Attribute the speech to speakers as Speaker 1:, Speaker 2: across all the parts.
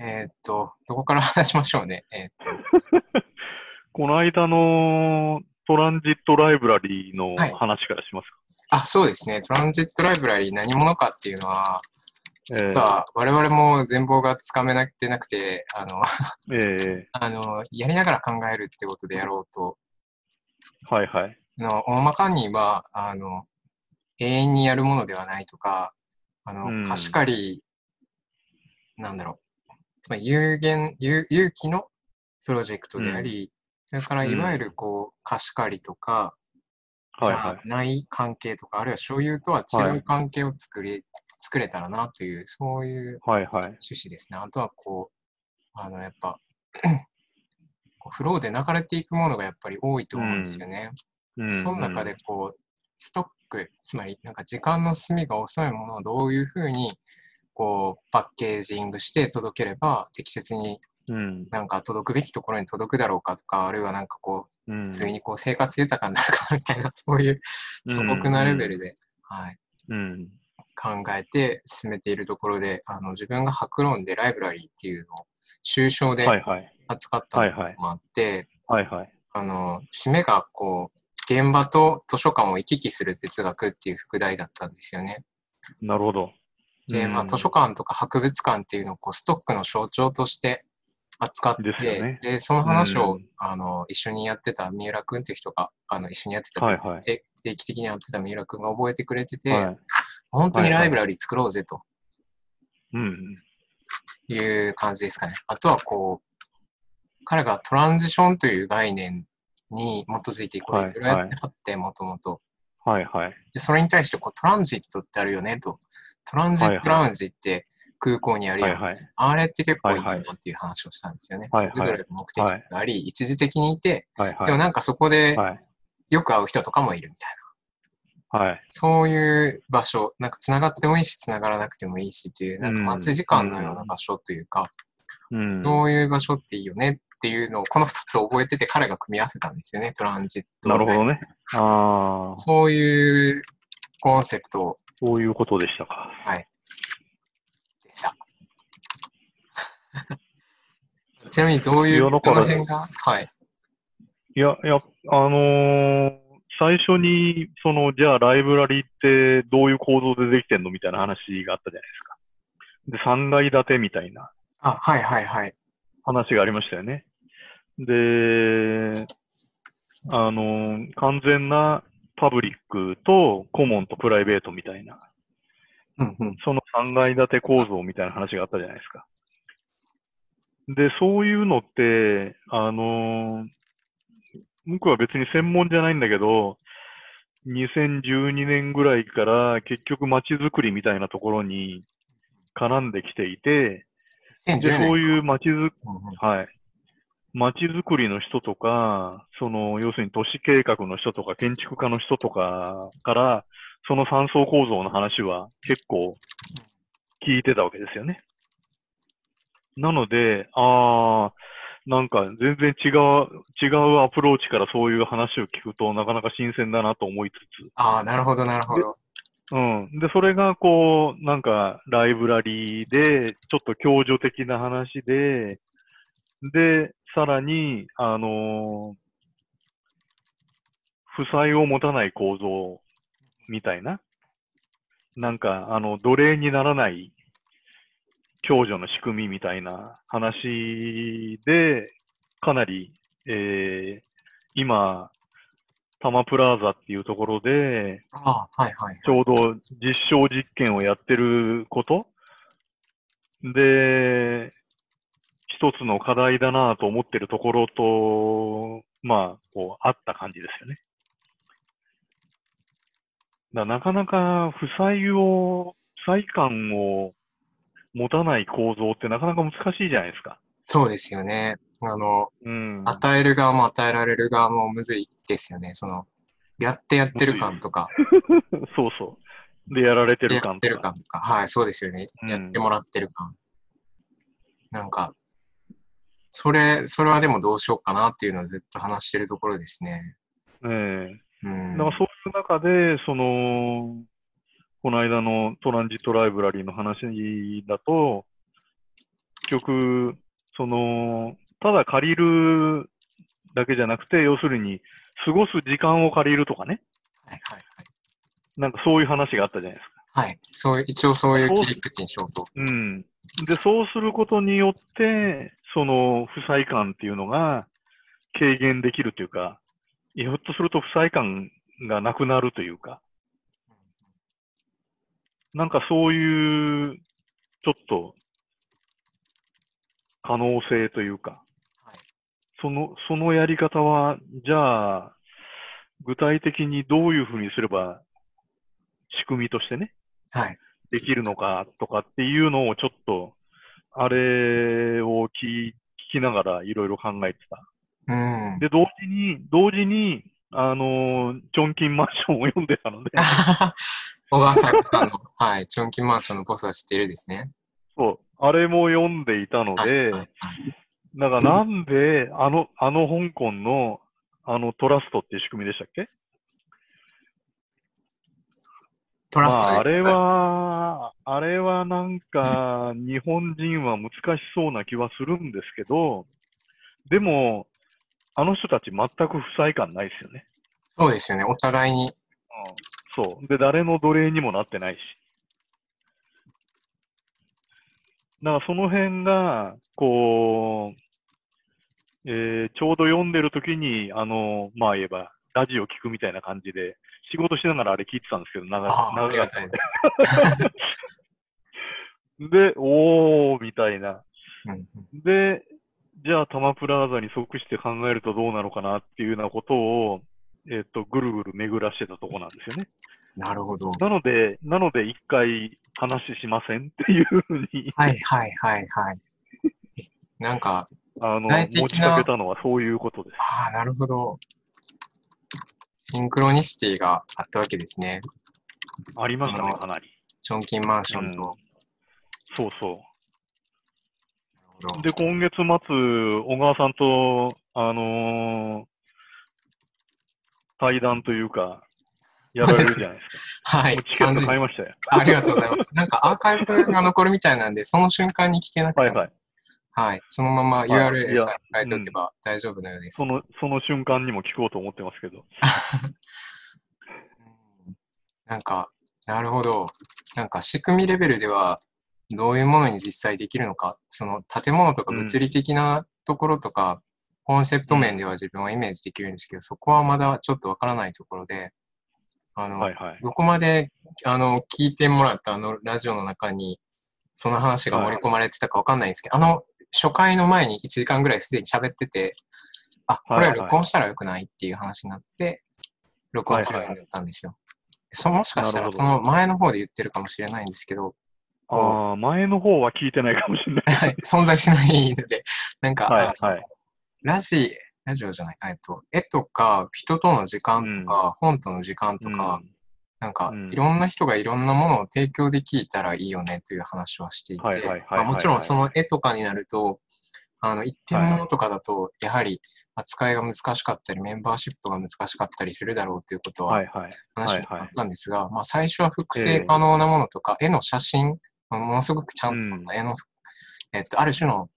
Speaker 1: えーっと、どこから話しましょうね？えーっと、
Speaker 2: この間のトランジットライブラリーの
Speaker 1: はい
Speaker 2: 話からしますか？
Speaker 1: あ、そうですね。トランジットライブラリー何者かっていうのは、実
Speaker 2: え
Speaker 1: は我々も全貌がつかめなくてなくて、あの、
Speaker 2: ええ
Speaker 1: あの、やりながら考えるってことでやろうと、
Speaker 2: はいはい。
Speaker 1: あの、大まかには、あの、永遠にやるものではないとか、あの、
Speaker 2: うん
Speaker 1: 貸し借り、なんだろう、つまり有限、有有機のプロジェクトであり、それからいわゆるこう、貸し借りとか、
Speaker 2: はいは
Speaker 1: じゃあない関係とか、あるいは所有とは違
Speaker 2: はい
Speaker 1: う関係を作り、作れたらなという、そういう
Speaker 2: い。はいはい。
Speaker 1: 趣旨ですね。あとはこう、あの、やっぱ、フローで流れていくものがやっぱり多いと思うんですよね。
Speaker 2: うん
Speaker 1: その中でこう、ストック、つまりなんか時間の進みが遅いものをどういうふうにこうパッケージングして届ければ適切に
Speaker 2: うん。
Speaker 1: なんか届くべきところに届くだろうかとか、あるいはなんかこう、
Speaker 2: うん。
Speaker 1: 普通にこう生活豊かになるかなみたいな、そういう素朴なレベルで、はい、
Speaker 2: うん。
Speaker 1: 考えて進めているところで、あの自分が白論でライブラリーっていうのを抽象で。扱った。のもあって。あの、締めがこう、現場と図書館を行き来する哲学っていう副題だったんですよね。
Speaker 2: なるほど。
Speaker 1: で、まあ、
Speaker 2: うん
Speaker 1: 図書館とか博物館っていうのをこうストックの象徴として扱って、
Speaker 2: でね
Speaker 1: で、その話を、
Speaker 2: うん
Speaker 1: あの、一緒にやってた三浦くんっていう人が、あの、一緒にやってた、
Speaker 2: はいはい。
Speaker 1: 定定期的にやってた三浦くんが覚えてくれてて、
Speaker 2: はい。
Speaker 1: 本当に
Speaker 2: はいはい
Speaker 1: ライブラリー作ろうぜと
Speaker 2: うん。
Speaker 1: いう感じですかね。あとはこう、彼がトランジションという概念に基づいてこう
Speaker 2: はい
Speaker 1: いろいろやってはって、もともと。
Speaker 2: はいはい。
Speaker 1: で、それに対してこうトランジットってあるよねと。トランジットラウンジって空港にあるやん。
Speaker 2: はいはい。
Speaker 1: あれって結構いい
Speaker 2: はいは
Speaker 1: なっていう話をしたんですよね。
Speaker 2: はいはい
Speaker 1: それぞれの目的があり、一時的にいて、
Speaker 2: はいはい。
Speaker 1: でもなんかそこで
Speaker 2: はい。
Speaker 1: よく会う人とかもいるみたいな。
Speaker 2: はい。
Speaker 1: そういう場所、なんか繋がってもいいし、繋がらなくてもいいしっていう、なんか待ち時間のような場所というか、
Speaker 2: うん。
Speaker 1: そういう場所っていいよねっていうのを、この二つ覚えてて彼が組み合わせたんですよね、トランジット。
Speaker 2: なるほどね。ああ、
Speaker 1: そういうコンセプトを
Speaker 2: そういうことでしたか。
Speaker 1: でした。ちなみにどういう、どの辺が？はい。
Speaker 2: いや、いや、あのー最初に、その、じゃあライブラリーってどういう構造でできてんのみたいな話があったじゃないですか。で、3階建てみたいな
Speaker 1: あ、はいはいはい。
Speaker 2: 話がありましたよね。で、あのー完全なパブリックとコモンとプライベートみたいな、
Speaker 1: うんうん。
Speaker 2: その3階建て構造みたいな話があったじゃないですか。で、そういうのって、あのー僕は別に専門じゃないんだけど、2012年ぐらいから結局街づくりみたいなところに絡んできていて、で、
Speaker 1: 2010年。
Speaker 2: そういう街づ、はい。街づくりの人とか、その、要するに都市計画の人とか、建築家の人とかから、その三層構造の話は結構聞いてたわけですよね。なので、ああ、なんか全然違う、違うアプローチからそういう話を聞くとなかなか新鮮だなと思いつ
Speaker 1: ああ、なるほどなるほど。
Speaker 2: つ、うん。で、それがこう、なんかライブラリーで、ちょっと共助的な話で、で、さらに、あの負債を持たない構造みたいな、なんか、あの、奴隷にならない共助の仕組みみたいな話で、かなり、えー、今、タマプラザっていうところで、
Speaker 1: ああ、はいはい。
Speaker 2: ちょうど実証実験をやってることで、一つの課題だなと思ってるところと、まあ、こう、あった感じですよね。だなかなか負債を、負債感を持たない構造ってなかなか難しいじゃないですか。
Speaker 1: そうですよね。あの、
Speaker 2: うん。
Speaker 1: 与える側も与えられる側もむずいですよね。その、やってやってる感とか、
Speaker 2: そうそう。で、やられて
Speaker 1: やって
Speaker 2: る感とか。
Speaker 1: る感とか、はい、そうですよね。
Speaker 2: うん
Speaker 1: やってもらってる感。なんか、それ、それはでもどうしようかなっていうのをずっと話してるところですね。
Speaker 2: ええ
Speaker 1: うん。
Speaker 2: だからそういう中で、その、この間のトランジットライブラリーの話だと、局、その、ただ借りるだけじゃなくて、要するに、過ごす時間を借りるとかね。
Speaker 1: はいはいはい。
Speaker 2: なんかそういう話があったじゃないですか。
Speaker 1: はい。そう、一応そういう切り口にしようと。
Speaker 2: うん。で、そうすることによって、その負債感っていうのが軽減できるというか、ひょっとすると負債感がなくなるというか、なんかそういう、ちょっと、可能性というか、
Speaker 1: はい。
Speaker 2: その、そのやり方は、じゃあ、具体的にどういうふうにすれば、仕組みとしてね、
Speaker 1: はい。
Speaker 2: できるのかとかっていうのをちょっと、あれを聞聞きながらいろいろ考えてた。
Speaker 1: うん。
Speaker 2: で、同時に、同時に、あのーチョンキンマンションを読んでたので、
Speaker 1: 小川さんさんの、はい、チョンキンマンションのボスは知っているですね。
Speaker 2: そう、あれも読んでいたの
Speaker 1: はい
Speaker 2: で、
Speaker 1: はい
Speaker 2: だからなんで、あの、あの香港の、あのトラストっていう仕組みでしたっけ？
Speaker 1: トラスト
Speaker 2: まあ、あれは、あれはなんか、日本人は難しそうな気はするんですけど、でも、あの人たち全く不細感ないですよね。
Speaker 1: そうですよね。お互いに。
Speaker 2: そう。で、誰の奴隷にもなってないし。だからその辺が、こう、えーちょうど読んでる時に、あの、まあ言えば、ラジオ聞くみたいな感じで、仕事しながらあれ聞いてたんですけど、長長かった
Speaker 1: です。
Speaker 2: で、おー、みたいな。で、じゃあ、タマプラーザに即して考えるとどうなのかなっていうようなことを、えっ、と、ぐるぐる巡らしてたとこなんですよね。
Speaker 1: なるほど。
Speaker 2: なので、なので、一回話しませんっていうふうに、
Speaker 1: はいはいはいはい。なんか、
Speaker 2: あの、持ちかけたのはそういうことです。
Speaker 1: ああ、なるほど。シンクロニシティがあったわけですね。
Speaker 2: ありましたねかなり。
Speaker 1: チョンキンマンションと。
Speaker 2: そうそ
Speaker 1: なるほど
Speaker 2: う。で、今月末、小川さんと、あのー対談というか、やられるじゃないですか。
Speaker 1: はい。
Speaker 2: チケット買いましたよ。
Speaker 1: ありがとうございます。なんかアーカイブが残るみたいなんで、その瞬間に聞けなくても、
Speaker 2: はいはい。
Speaker 1: はい。そのまま
Speaker 2: い
Speaker 1: URL さえ書いておけば大丈夫のようです。
Speaker 2: その、その瞬間にも聞こうと思ってますけど。
Speaker 1: うんなんか、なるほど。なんか仕組みレベルでは、どういうものに実際できるのか、その建物とか
Speaker 2: うん
Speaker 1: 物理的なところとか、コンセプト面では自分はイメージできるんですけど、そこはまだちょっとわからないところで、あの、
Speaker 2: はいはい。
Speaker 1: どこまで、あの、聞いてもらったあのラジオの中に、その話が盛り込まれてたかわかんないんですけど、あの、初回の前に1時間ぐらいすでに喋ってて、あ、これ
Speaker 2: は
Speaker 1: 録音したらよくないっていう話になって、録音するようになったんですよ。そもしかしたらその前の方で言ってるかもしれないんですけど、
Speaker 2: ああ、前の方は聞いてないかもしれない。
Speaker 1: は い存在しないので、なんか、
Speaker 2: はいはい。
Speaker 1: ラジ、ラジオじゃない、えっと、絵とか人との時間とか、本との時間とか、なんか
Speaker 2: うん、
Speaker 1: いろんな人がいろんなものを提供できたらいいよねという話はしていてもちろんその絵とかになると、あの、一点物とかだと、やはり扱いが難しかったり、メンバーシップが難しかったりするだろうということは。話にあったんですが、まあ最初は複製可能なものとか、絵の写真、ものすごくちゃんと撮った絵の、えっと、ある種の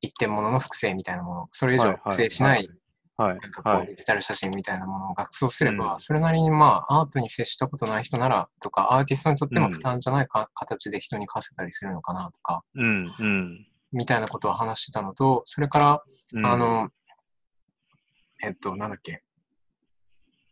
Speaker 1: 一点物の複製みたいなもの、それ以上複製しない
Speaker 2: はい
Speaker 1: なんかこ
Speaker 2: はい。
Speaker 1: うデジタル写真みたいなものを学装すれば、
Speaker 2: うん。
Speaker 1: それなりにまあアートに接したことない人ならとか、アーティストにとっても負担じゃないか、形で人に貸せたりするのかなとか、
Speaker 2: うんうん。
Speaker 1: みたいなことを話してたのと、それから、
Speaker 2: うん。
Speaker 1: あ、の、えっと、なんだっけ、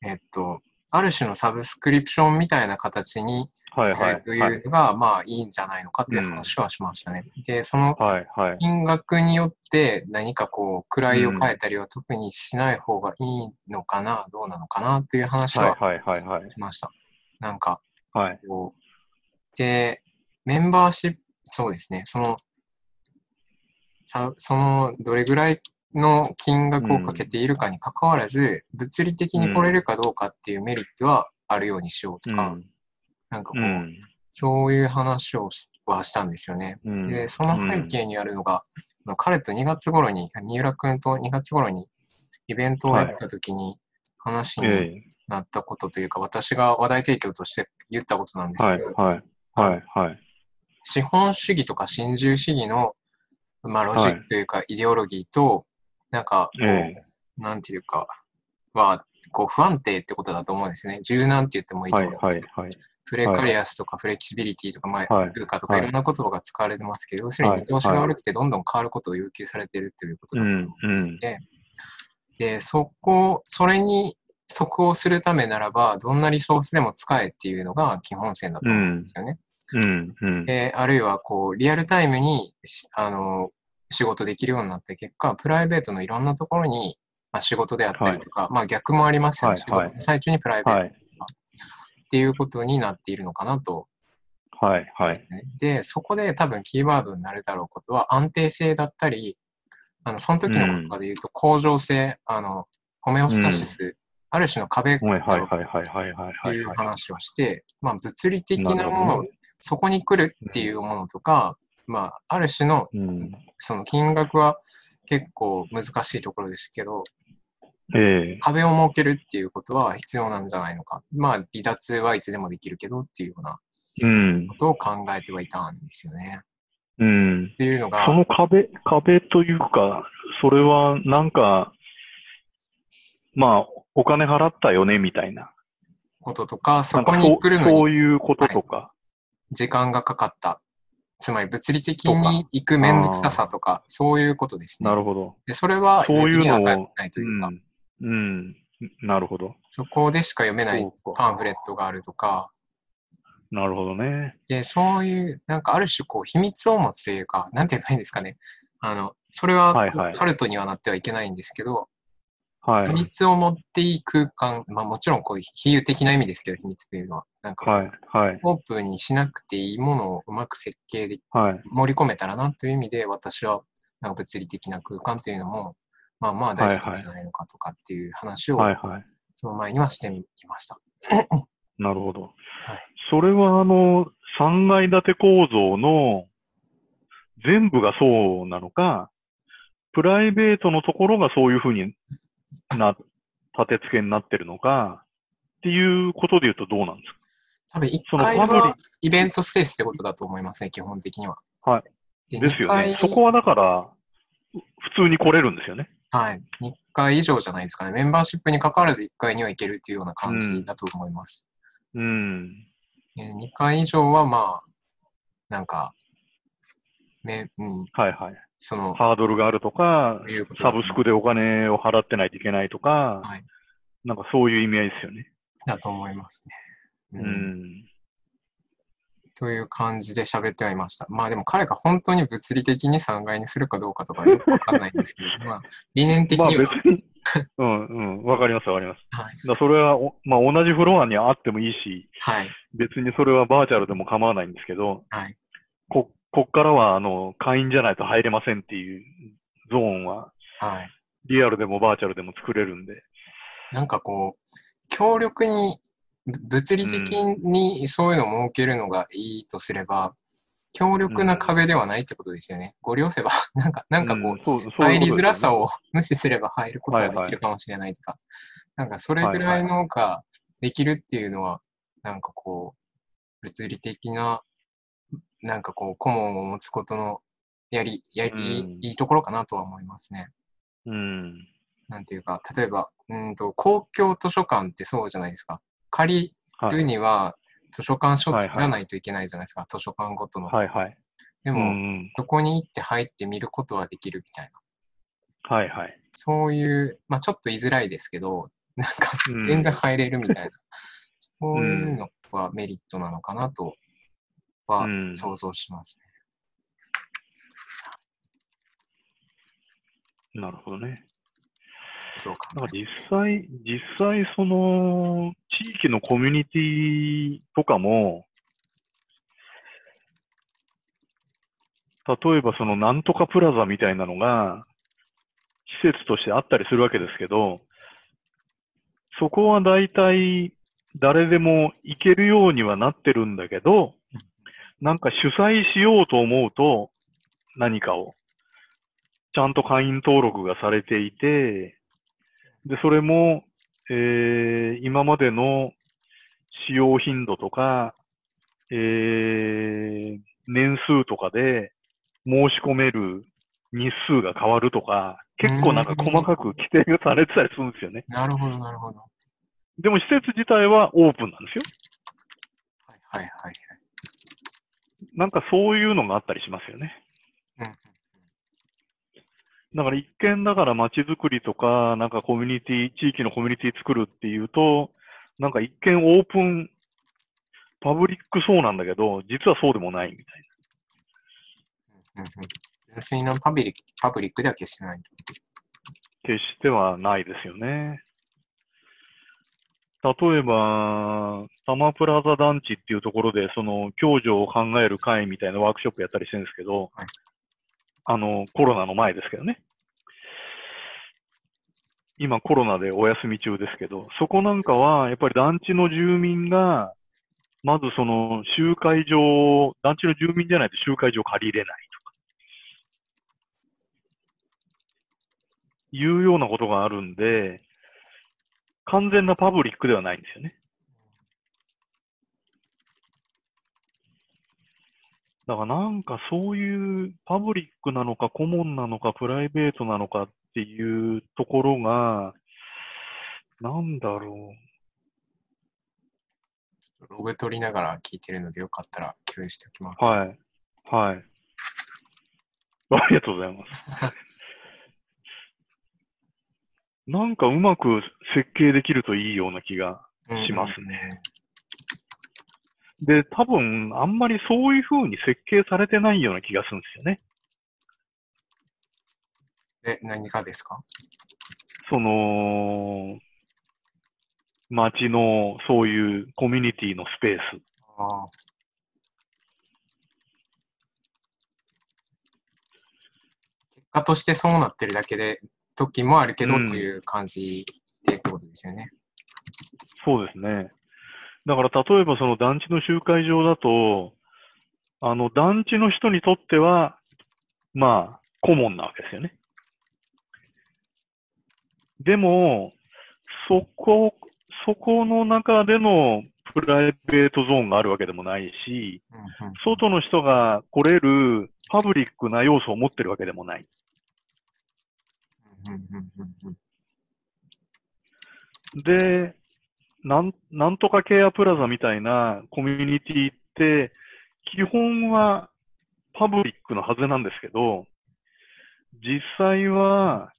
Speaker 1: えっと、ある種のサブスクリプションみたいな形に
Speaker 2: はいは
Speaker 1: されるとい
Speaker 2: いはいう
Speaker 1: のが、まあいいんじゃないのかという話はしましたね。で、その
Speaker 2: はいはい。
Speaker 1: 金額によって何かこう、位を変えたりは特にしない方がいいのかな、どうなのかなという話は
Speaker 2: はいはいはいはい。
Speaker 1: しました。なんか、
Speaker 2: はい。
Speaker 1: こう、で、メンバーシップ、そうですね、その、さその、どれぐらいの金額をかけているかにかかわらず、物理的に来れるかどうかっていうメリットはあるようにしようとか、
Speaker 2: うん。
Speaker 1: なんかこう、
Speaker 2: うん。
Speaker 1: そういう話をしはしたんですよね。
Speaker 2: うん
Speaker 1: で、その背景にあるのが、彼と2月頃に、三浦君と2月頃にイベントをやった時に話に
Speaker 2: ええ。
Speaker 1: なったことというか、私が話題提供として言ったことなんですけど、
Speaker 2: はいはい。はいはい。
Speaker 1: 資本主義とか新自由主義のまあ、ロジックというか、イデオロギーと、なんか、こう、
Speaker 2: え
Speaker 1: なんていうか、は、こう、不安定ってことだと思うんですね。柔軟って言ってもいいと
Speaker 2: はい
Speaker 1: 思うんですけど、
Speaker 2: はいはい。
Speaker 1: プレカリアスとかフレキシビリティとか、まあ、
Speaker 2: はい
Speaker 1: ルーカとか
Speaker 2: はい
Speaker 1: いろんな言葉が使われてますけど、要するに
Speaker 2: はい
Speaker 1: 見通しが悪くてどんどん変わることを要求されてるっていうことだと
Speaker 2: うんうん。
Speaker 1: で、そこ、それに即応するためならば、どんなリソースでも使えっていうのが基本線だと思うんですよね。で、あるいは、こう、リアルタイムにし、あの、仕事できるようになった結果、プライベートのいろんなところに、まあ、仕事であったりとか、まあ逆もありますよね。
Speaker 2: はいはい。
Speaker 1: 仕事の最中にプライベートっ
Speaker 2: はい。
Speaker 1: ていうことになっているのかなと。
Speaker 2: はいはい。
Speaker 1: で、そこで多分キーワードになるだろうことは安定性だったり、あの、その時の言葉で言うと向上性、あの、ホメオスタシス、ある種の壁
Speaker 2: はいはい
Speaker 1: っ
Speaker 2: はいはいはいはい。
Speaker 1: ていう
Speaker 2: はいはい。
Speaker 1: 話をして、まあ物理的なものそこに来るっていうものとか、まあある種の
Speaker 2: うん。
Speaker 1: その金額は結構難しいところですけど、
Speaker 2: ええ
Speaker 1: 壁を設けるっていうことは必要なんじゃないのか。まあ離脱はいつでもできるけどっていうような
Speaker 2: うん
Speaker 1: こ。とを考えてはいたんですよね。
Speaker 2: うん。
Speaker 1: っていうのが、
Speaker 2: その壁、壁というか、それはなんか、まあ、お金払ったよね、みたいな。
Speaker 1: こととか、そこに来る
Speaker 2: そうそう
Speaker 1: のに
Speaker 2: いうこととか。
Speaker 1: 時間がかかった。つまり物理的に行くめんどくささとか、そういうことですね。
Speaker 2: なるほど。
Speaker 1: でそれは
Speaker 2: そういうのを
Speaker 1: ないというか、
Speaker 2: うん。うん。なるほど。
Speaker 1: そこでしか読めないパンフレットがあるとか、
Speaker 2: なるほどね。
Speaker 1: で、そういう、なんかある種こう秘密を持つというか、なんて言えばいいんですかね。あの、それは
Speaker 2: はいはい
Speaker 1: カルトにはなってはいけないんですけど、秘
Speaker 2: はい。
Speaker 1: 密を持っていい空間、まあもちろんこう比喩的な意味ですけど、秘密というのは。なんか、
Speaker 2: はい。はい。
Speaker 1: オープンにしなくていいものをうまく設計で
Speaker 2: はい。
Speaker 1: 盛り込めたらなという意味で、私はなんか物理的な空間というのも、まあまあ大事なんじゃないのかとかっていう話を、
Speaker 2: はい。はい。
Speaker 1: その前にはしてみました。
Speaker 2: なるほど。
Speaker 1: はい
Speaker 2: それは、あの、3階建て構造の全部がそうなのか、プライベートのところがそういうふうにな、立て付けになってるのか、っていうことで言うとどうなんです
Speaker 1: 多分1
Speaker 2: その
Speaker 1: 階はイベントスペースってことだと思いますね、基本的には。
Speaker 2: はい
Speaker 1: で
Speaker 2: かですよね
Speaker 1: 2。階
Speaker 2: そこはだから、普通に来れるんですよね。
Speaker 1: はい。2階以上じゃないですかね。メンバーシップに関わらず1階には行けるっていうような感じだと思います。
Speaker 2: うん。
Speaker 1: で2階以上はまあ、なんか、ね、うん、
Speaker 2: はいはい。
Speaker 1: その、
Speaker 2: ハードルがあるとかサブスクでお金を払ってないといけないとか、
Speaker 1: はい
Speaker 2: なんかそういう意味合いですよね。
Speaker 1: だと思いますね。
Speaker 2: う。ん。
Speaker 1: という感じで喋ってはいました。まあでも彼が本当に物理的に3階にするかどうかとかよくわかんないんですけど、まあ理念的
Speaker 2: まあ
Speaker 1: には、
Speaker 2: 別に、うんうん、わかりますわかります。
Speaker 1: はい。
Speaker 2: だそれはお、まあ同じフロアにあってもいいし、
Speaker 1: はい。
Speaker 2: 別にそれはバーチャルでも構わないんですけど、
Speaker 1: はい。
Speaker 2: こ、こっからは、あの、会員じゃないと入れませんっていうゾーンは、
Speaker 1: はい。
Speaker 2: リアルでもバーチャルでも作れるんで。
Speaker 1: なんかこう、強力に、ぶ物理的にそういうのを設けるのがいいとすれば、強力な壁ではないってことですよね。ご利用せば、なんか、なんかこう、
Speaker 2: うん
Speaker 1: 入りづらさ
Speaker 2: を。
Speaker 1: を無視すれば入ることができるかもしれないとか、なんかそれぐらいのができるっていうのは、なんかこう、物理的な、なんかこう、顧問を持つことのやり、やり、
Speaker 2: うん
Speaker 1: いいところかなとは思いますね。
Speaker 2: うん。
Speaker 1: なんていうか、例えば、うんと、公共図書館ってそうじゃないですか。借りる
Speaker 2: はい。
Speaker 1: には図書館書
Speaker 2: はいはい
Speaker 1: 作らないといけないじゃないですか、図書館ごとの。
Speaker 2: はいはい。う
Speaker 1: でも、
Speaker 2: ん。
Speaker 1: そこに行って入って見ることはできるみたいな。
Speaker 2: はいはい。
Speaker 1: そういう、まあちょっと言いづらいですけど、なんか
Speaker 2: うん
Speaker 1: 全然入れるみたいな、そういうのはメリットなのかなとは
Speaker 2: うん
Speaker 1: 想像しますね。
Speaker 2: なるほどね。
Speaker 1: どうか
Speaker 2: か実際、実際その、地域のコミュニティとかも、例えばそのなんとかプラザみたいなのが、施設としてあったりするわけですけど、そこは大体誰でも行けるようにはなってるんだけど、なんか主催しようと思うと何かを、ちゃんと会員登録がされていて、で、それも、えー今までの使用頻度とか、えー年数とかで申し込める日数が変わるとか、結構なんか細かく規定がされてたりするんですよね。
Speaker 1: なるほど、なるほど。
Speaker 2: でも施設自体はオープンなんですよ。
Speaker 1: はいはいはい
Speaker 2: なんかそういうのがあったりしますよね。
Speaker 1: はい。うん
Speaker 2: だから一見だから街づくりとか、なんかコミュニティ、地域のコミュニティ作るっていうと、なんか一見オープン、パブリックそうなんだけど、実はそうでもないみたい
Speaker 1: うんうん純粋なパブリックパブリックでは決してない。
Speaker 2: な。決してはないですよね。例えば、タマプラザ団地っていうところで、その、共助を考える会みたいなワークショップやったりしてるんですけど、
Speaker 1: はい
Speaker 2: あの、コロナの前ですけどね。今コロナでお休み中ですけど、そこなんかは、やっぱり団地の住民が、まずその集会場、団地の住民じゃないと集会場を借りれないとか、いうようなことがあるんで、完全なパブリックではないんですよね。だからなんかそういうパブリックなのかコモンなのかプライベートなのかっていうところが、なんだろ
Speaker 1: ログ取りながら聞いてるのでよかったら共有しておきます。
Speaker 2: う。はい。はい。ありがとうございます。なんかうまく設計できるといいような気が
Speaker 1: うん
Speaker 2: しますね。で、多分、あんまりそういう風に設計されてないような気がするんですよね。
Speaker 1: え、何がですか？
Speaker 2: その、街のそういうコミュニティのスペース。
Speaker 1: ああ。結果としてそうなってるだけで、時もあるけど、
Speaker 2: うん
Speaker 1: という感じでってことですよね。
Speaker 2: そうですね。だから例えばその団地の集会場だと、あの団地の人にとっては、まあ、顧問なわけですよね。でも、そこ、そこの中でのプライベートゾーンがあるわけでもないし、
Speaker 1: うんうん
Speaker 2: 外の人が来れるパブリックな要素を持ってるわけでもない。
Speaker 1: うんうんうんうん
Speaker 2: で、なん、なんとかケアプラザみたいなコミュニティって、基本はパブリックのはずなんですけど、実際は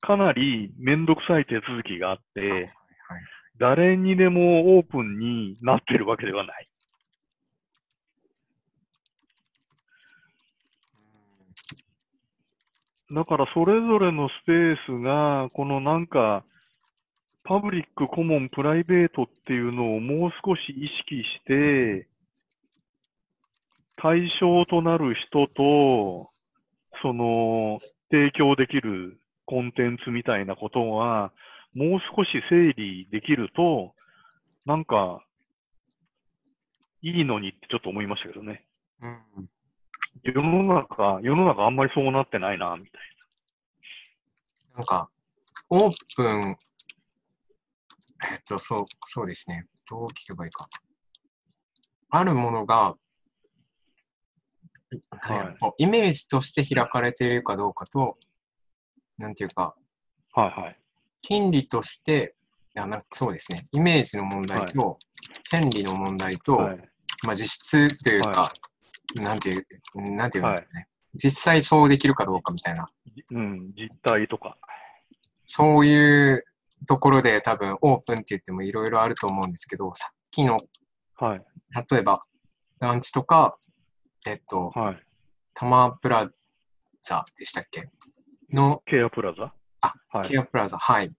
Speaker 2: かなりめんどくさい手続きがあって、誰にでもオープンになってるわけではない。だからそれぞれのスペースが、このなんか、パブリック、コモン、プライベートっていうのをもう少し意識して、対象となる人と、その、提供できるコンテンツみたいなことは、もう少し整理できると、なんか、いいのにってちょっと思いましたけどね。
Speaker 1: うん
Speaker 2: 世の中、世の中あんまりそうなってないな、みたい
Speaker 1: なんか、オープン、えっと、そう、そうですね。どう聞けばいいか。あるものが、
Speaker 2: はい
Speaker 1: イメージとして開かれているかどうかと、なんていうか、
Speaker 2: な。はいはい。
Speaker 1: 権利として、いやなんかそうですね。イメージの問題と、権利の問題と、
Speaker 2: はい。
Speaker 1: まあ実質というか、
Speaker 2: は
Speaker 1: なんていう、なんていうんですかね。実際そうできるかどうかみたいな。
Speaker 2: うん、実態とか。
Speaker 1: そういうところで多分オープンって言ってもいろいろあると思うんですけど、さっきの、
Speaker 2: はい。
Speaker 1: 例えば、団地とか、えっと、
Speaker 2: はい。
Speaker 1: タマプラザでしたっけ？の、
Speaker 2: ケアプラザ？
Speaker 1: あ、
Speaker 2: はい。
Speaker 1: ケアプラザ、はい。
Speaker 2: はい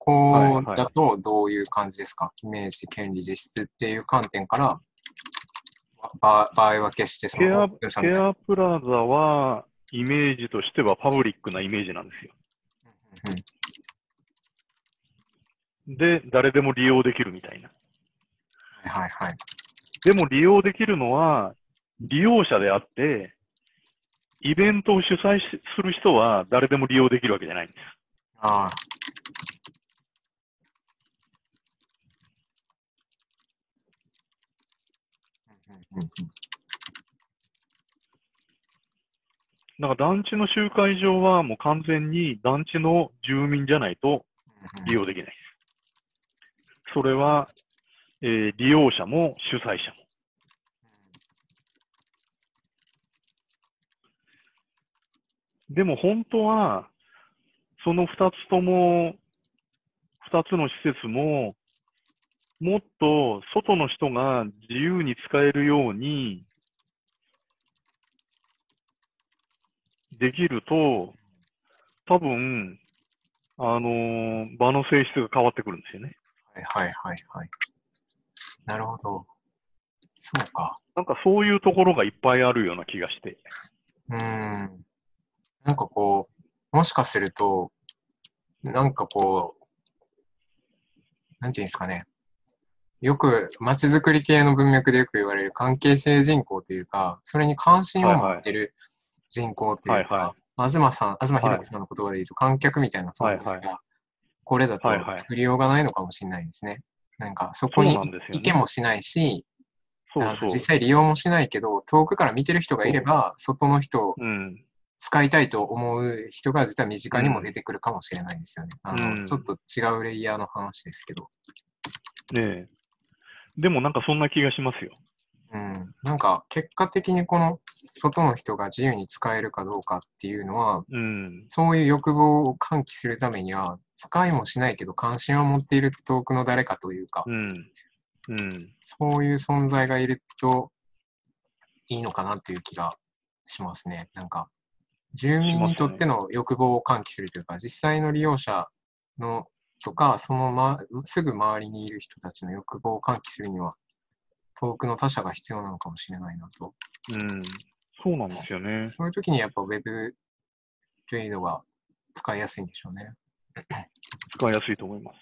Speaker 1: こ
Speaker 2: はい
Speaker 1: うだとどういう感じですか、イメージ、権利、実質っていう観点から、ば場合分けして、そ
Speaker 2: ケア、ケアプラザは、イメージとしてはパブリックなイメージなんですよ。
Speaker 1: うん
Speaker 2: で、誰でも利用できるみたいな。
Speaker 1: はいはいはい。
Speaker 2: でも利用できるのは、利用者であって、イベントを主催しする人は誰でも利用できるわけじゃないんです。
Speaker 1: ああ。うんうんうん
Speaker 2: なんか団地の集会場はもう完全に団地の住民じゃないと利用できないです。それは、えー利用者も主催者も。でも本当は、その二つとも、二つの施設も、もっと外の人が自由に使えるようにできると、多分、あのー場の性質が変わってくるんですよね。
Speaker 1: はいはいはいはい。なるほど。そうか。
Speaker 2: なんかそういうところがいっぱいあるような気がして。
Speaker 1: うーん。なんかこう、もしかすると、なんかこう、なんていうんですかね。よく、街づくり系の文脈でよく言われる関係性人口というか、それに関心を持ってる人口という
Speaker 2: はいは
Speaker 1: か、東さん、東博さんの言葉で言うと観客みたいな存在
Speaker 2: はい
Speaker 1: が、これだと
Speaker 2: はいはい
Speaker 1: 作りようがないのかもしれないですね。なんかそこに
Speaker 2: そうなんですよね
Speaker 1: 行けもしないし、あの
Speaker 2: そうそう。
Speaker 1: 実際利用もしないけど、遠くから見てる人がいれば、外の人を
Speaker 2: うん。
Speaker 1: 使いたいと思う人が実は身近にも出てくるかもしれないですよね。あの
Speaker 2: うん
Speaker 1: ちょっと違うレイヤーの話ですけど。
Speaker 2: ねえ。でもなんかそんな気がしますよ。
Speaker 1: うん。なんか結果的にこの外の人が自由に使えるかどうかっていうのは、
Speaker 2: うん。
Speaker 1: そういう欲望を喚起するためには、使いもしないけど関心を持っている遠くの誰かというか、
Speaker 2: うん。うん。
Speaker 1: そういう存在がいるといいのかなっていう気がしますね。なんか、住民にとっての欲望を喚起するというか、実際の利用者のとか、その、ま、すぐ周りにいる人たちの欲望を喚起するには、遠くの他者が必要なのかもしれないなと。
Speaker 2: うん。そうなんですよね。
Speaker 1: そういう時にやっぱ Web というのが使いやすいんでしょうね。
Speaker 2: 使いやすいと思います。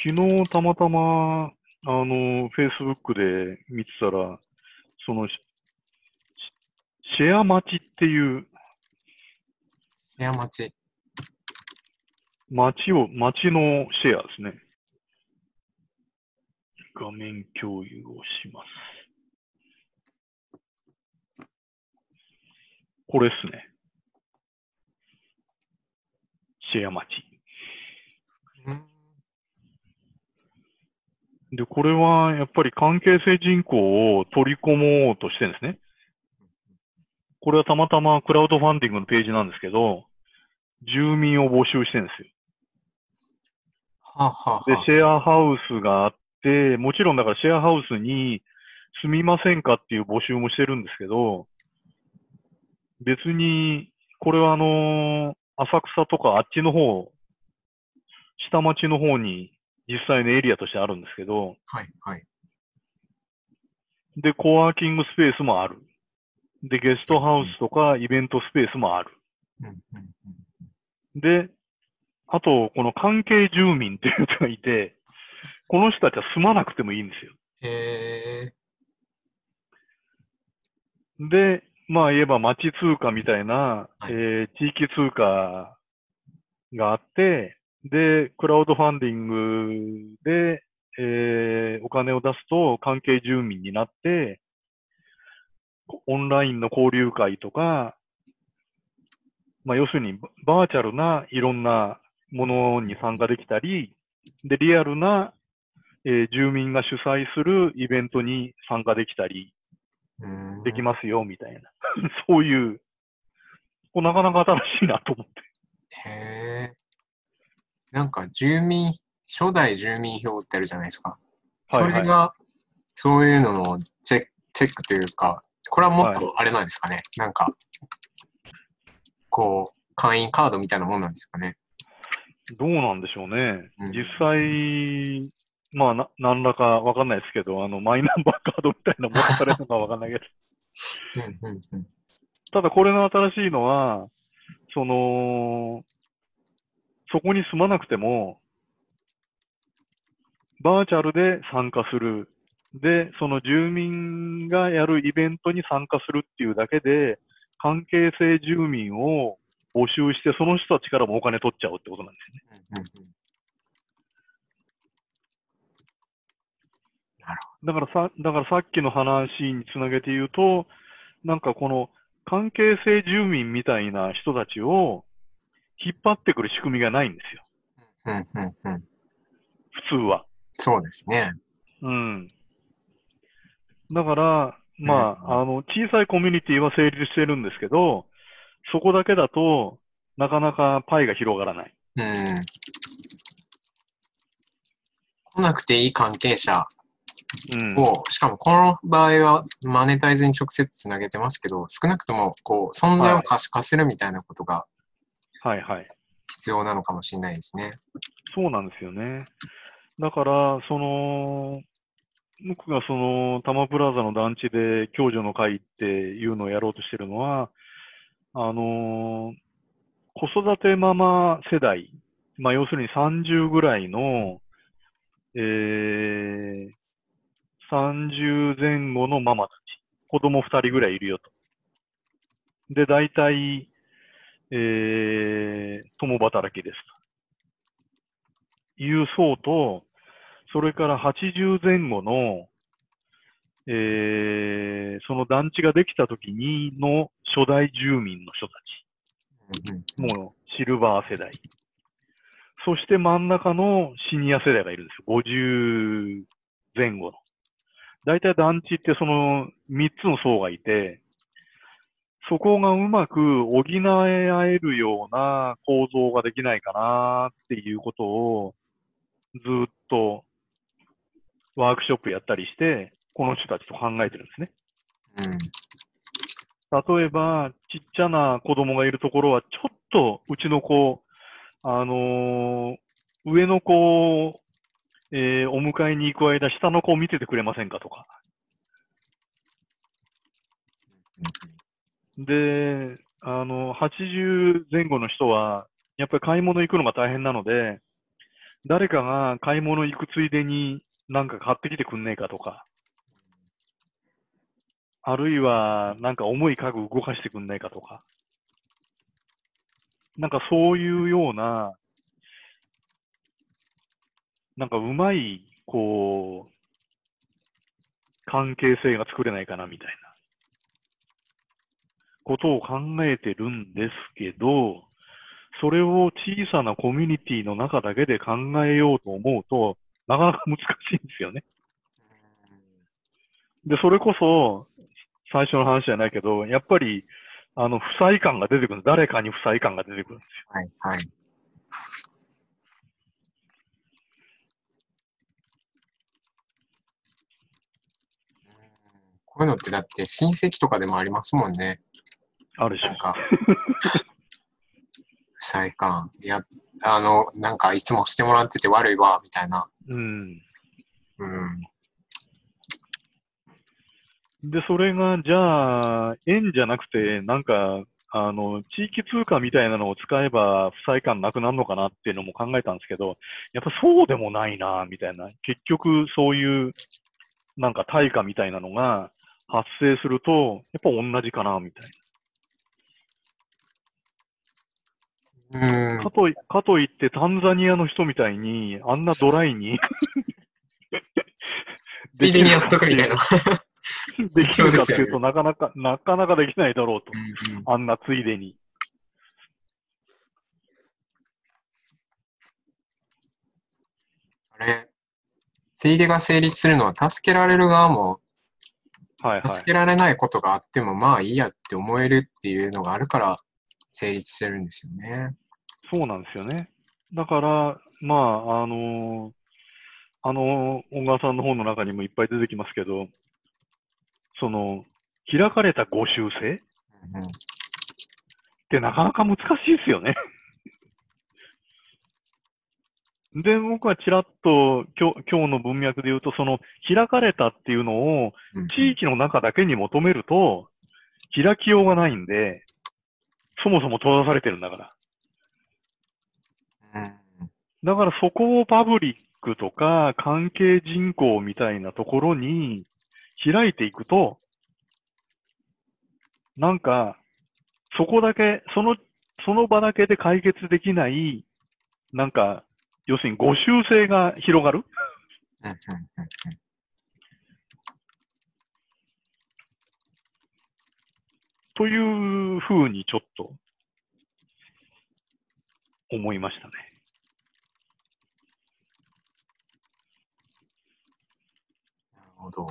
Speaker 2: 昨日たまたま、あの、Facebook で見てたら、その、しシェア待ちっていう、
Speaker 1: シェア待ち。
Speaker 2: 街を、街のシェアですね。画面共有をします。これですね。シェア待ち。
Speaker 1: うん
Speaker 2: で、これはやっぱり関係性人口を取り込もうとしてるんですね。これはたまたまクラウドファンディングのページなんですけど、住民を募集してるんですよ。
Speaker 1: はあ、はあ
Speaker 2: で
Speaker 1: はあ、、
Speaker 2: シェアハウスがあって、もちろんだからシェアハウスに住みませんかっていう募集もしてるんですけど、別に、これはあのー浅草とかあっちの方、下町の方に実際のエリアとしてあるんですけど、
Speaker 1: はい、はい。
Speaker 2: で、コワーキングスペースもある。で、ゲストハウスとかイベントスペースもある。
Speaker 1: うんうんうん
Speaker 2: で、あと、この関係住民っていう人がいて、この人たちは住まなくてもいいんですよ。
Speaker 1: へえ。
Speaker 2: で、まあ言えば町通貨みたいな、
Speaker 1: はい
Speaker 2: えー地域通貨があって、で、クラウドファンディングで、えーお金を出すと関係住民になって、オンラインの交流会とか、まあ要するにババーチャルないろんなものに参加できたり、で、リアルな、えー住民が主催するイベントに参加できたり、
Speaker 1: うん
Speaker 2: できますよ、みたいな。そういう、これなかなか新しいなと思って。
Speaker 1: へえ。なんか住民、初代住民票ってあるじゃないですか。そ
Speaker 2: はいはい
Speaker 1: れが、そういうののチェックチェックというか、これはもっとあれなんですかね。なんか、こう、会員カードみたいなもんなんですかね。
Speaker 2: どうなんでしょうね。
Speaker 1: うん
Speaker 2: 実際、まあ、な、何らかわかんないですけど、あの、マイナンバーカードみたいなものされるのかわかんないけど。ただ、これの新しいのは、その、そこに住まなくても、バーチャルで参加する。で、その住民がやるイベントに参加するっていうだけで、関係性住民を募集して、その人たちからもお金取っちゃうってことなんですよね。
Speaker 1: うんうん
Speaker 2: だからさ、だからさっきの話につなげて言うと、なんかこの関係性住民みたいな人たちを引っ張ってくる仕組みがないんですよ。
Speaker 1: うん、うん、うん。
Speaker 2: 普通は。
Speaker 1: そうですね。
Speaker 2: うん。だから、まあ、あの、小さいコミュニティは成立してるんですけど、そこだけだと、なかなかパイが広がらない。
Speaker 1: うん。来なくていい関係者
Speaker 2: うん。
Speaker 1: を、しかもこの場合はマネタイズに直接つなげてますけど、少なくともこう存在を可視化するみたいなことが
Speaker 2: はいはい。
Speaker 1: 必要なのかもしれないですね。
Speaker 2: そうなんですよね。だから、その、僕がその、多摩プラザの団地で共助の会っていうのをやろうとしてるのは、あの、子育てママ世代、まあ要するに30ぐらいの、えー、30前後のママたち、子供2人ぐらいいるよと。で、大体、えー、共働きですと。いう層と、それから80前後の、えー、その団地ができた時にの初代住民の人た
Speaker 1: うん
Speaker 2: ち。もうシルバー世代。そして真ん中のシニア世代がいるんですよ。50前後の。大体団地ってその3つの層がいて、そこがうまく補え合えるような構造ができないかなっていうことをずっとワークショップやったりして、この人たちと考えてるんですね。
Speaker 1: うん
Speaker 2: 例えば、ちっちゃな子供がいるところは、ちょっとうちの子、あのー上の子を、えーお迎えに行く間、下の子を見ててくれませんかとか。で、あの、80前後の人は、やっぱり買い物行くのが大変なので、誰かが買い物行くついでになんか買ってきてくんねえかとか、あるいはなんか重い家具動かしてくんねえかとか、なんかそういうような、なんかうまい、こう、関係性が作れないかなみたいな。ことを考えてるんですけど、それを小さなコミュニティの中だけで考えようと思うと、なかなか難しいんですよね。で、それこそ、最初の話じゃないけど、やっぱり、あの、不細感が出てくる。誰かに不細感が出てくるんです
Speaker 1: はい、はい。こういうのってだって親戚とかでもありますもんね。
Speaker 2: よ。ある種
Speaker 1: なん。か、不細感。いや、あの、なんかいつもしてもらってて悪いわ、みたいな。
Speaker 2: うん。
Speaker 1: うん。
Speaker 2: で、それが、じゃあ、円じゃなくて、なんか、あの、地域通貨みたいなのを使えば、不細感なくなるのかなっていうのも考えたんですけど、やっぱそうでもないな、みたいな。結局、そういう、なんか対価みたいなのが発生すると、やっぱ同じかな、みたい
Speaker 1: うん
Speaker 2: な。かとい、かといって、タンザニアの人みたいに、あんなドライに、
Speaker 1: ついでにやっとくみたいな。
Speaker 2: できるかっていうと、なかなか、なかなかできないだろうと。
Speaker 1: うんうん
Speaker 2: あんなついでに。
Speaker 1: あれ、ついでが成立するのは助けられる側も、
Speaker 2: はいはい
Speaker 1: 助。けられないことがあってもまあいいやって思えるっていうのがあるから成立してるんですよね。
Speaker 2: そうなんですよね。だから、まあ、あのあの、小川さんの本の中にもいっぱい出てきますけど、その、開かれたご習性ってなかなか難しいですよね。で、僕はちらっと今日今日の文脈で言うと、その開かれたっていうのを
Speaker 1: うん
Speaker 2: 地域の中だけに求めると、開きようがないんで、そもそも閉ざされてるんだから。
Speaker 1: うん
Speaker 2: だからそこをパブリックとか関係人口みたいなところに開いていくと、なんか、そこだけ、その、その場だけで解決できない、なんか、要するにご習性が広がるというふうにちょっと思いましたね。
Speaker 1: なるほど。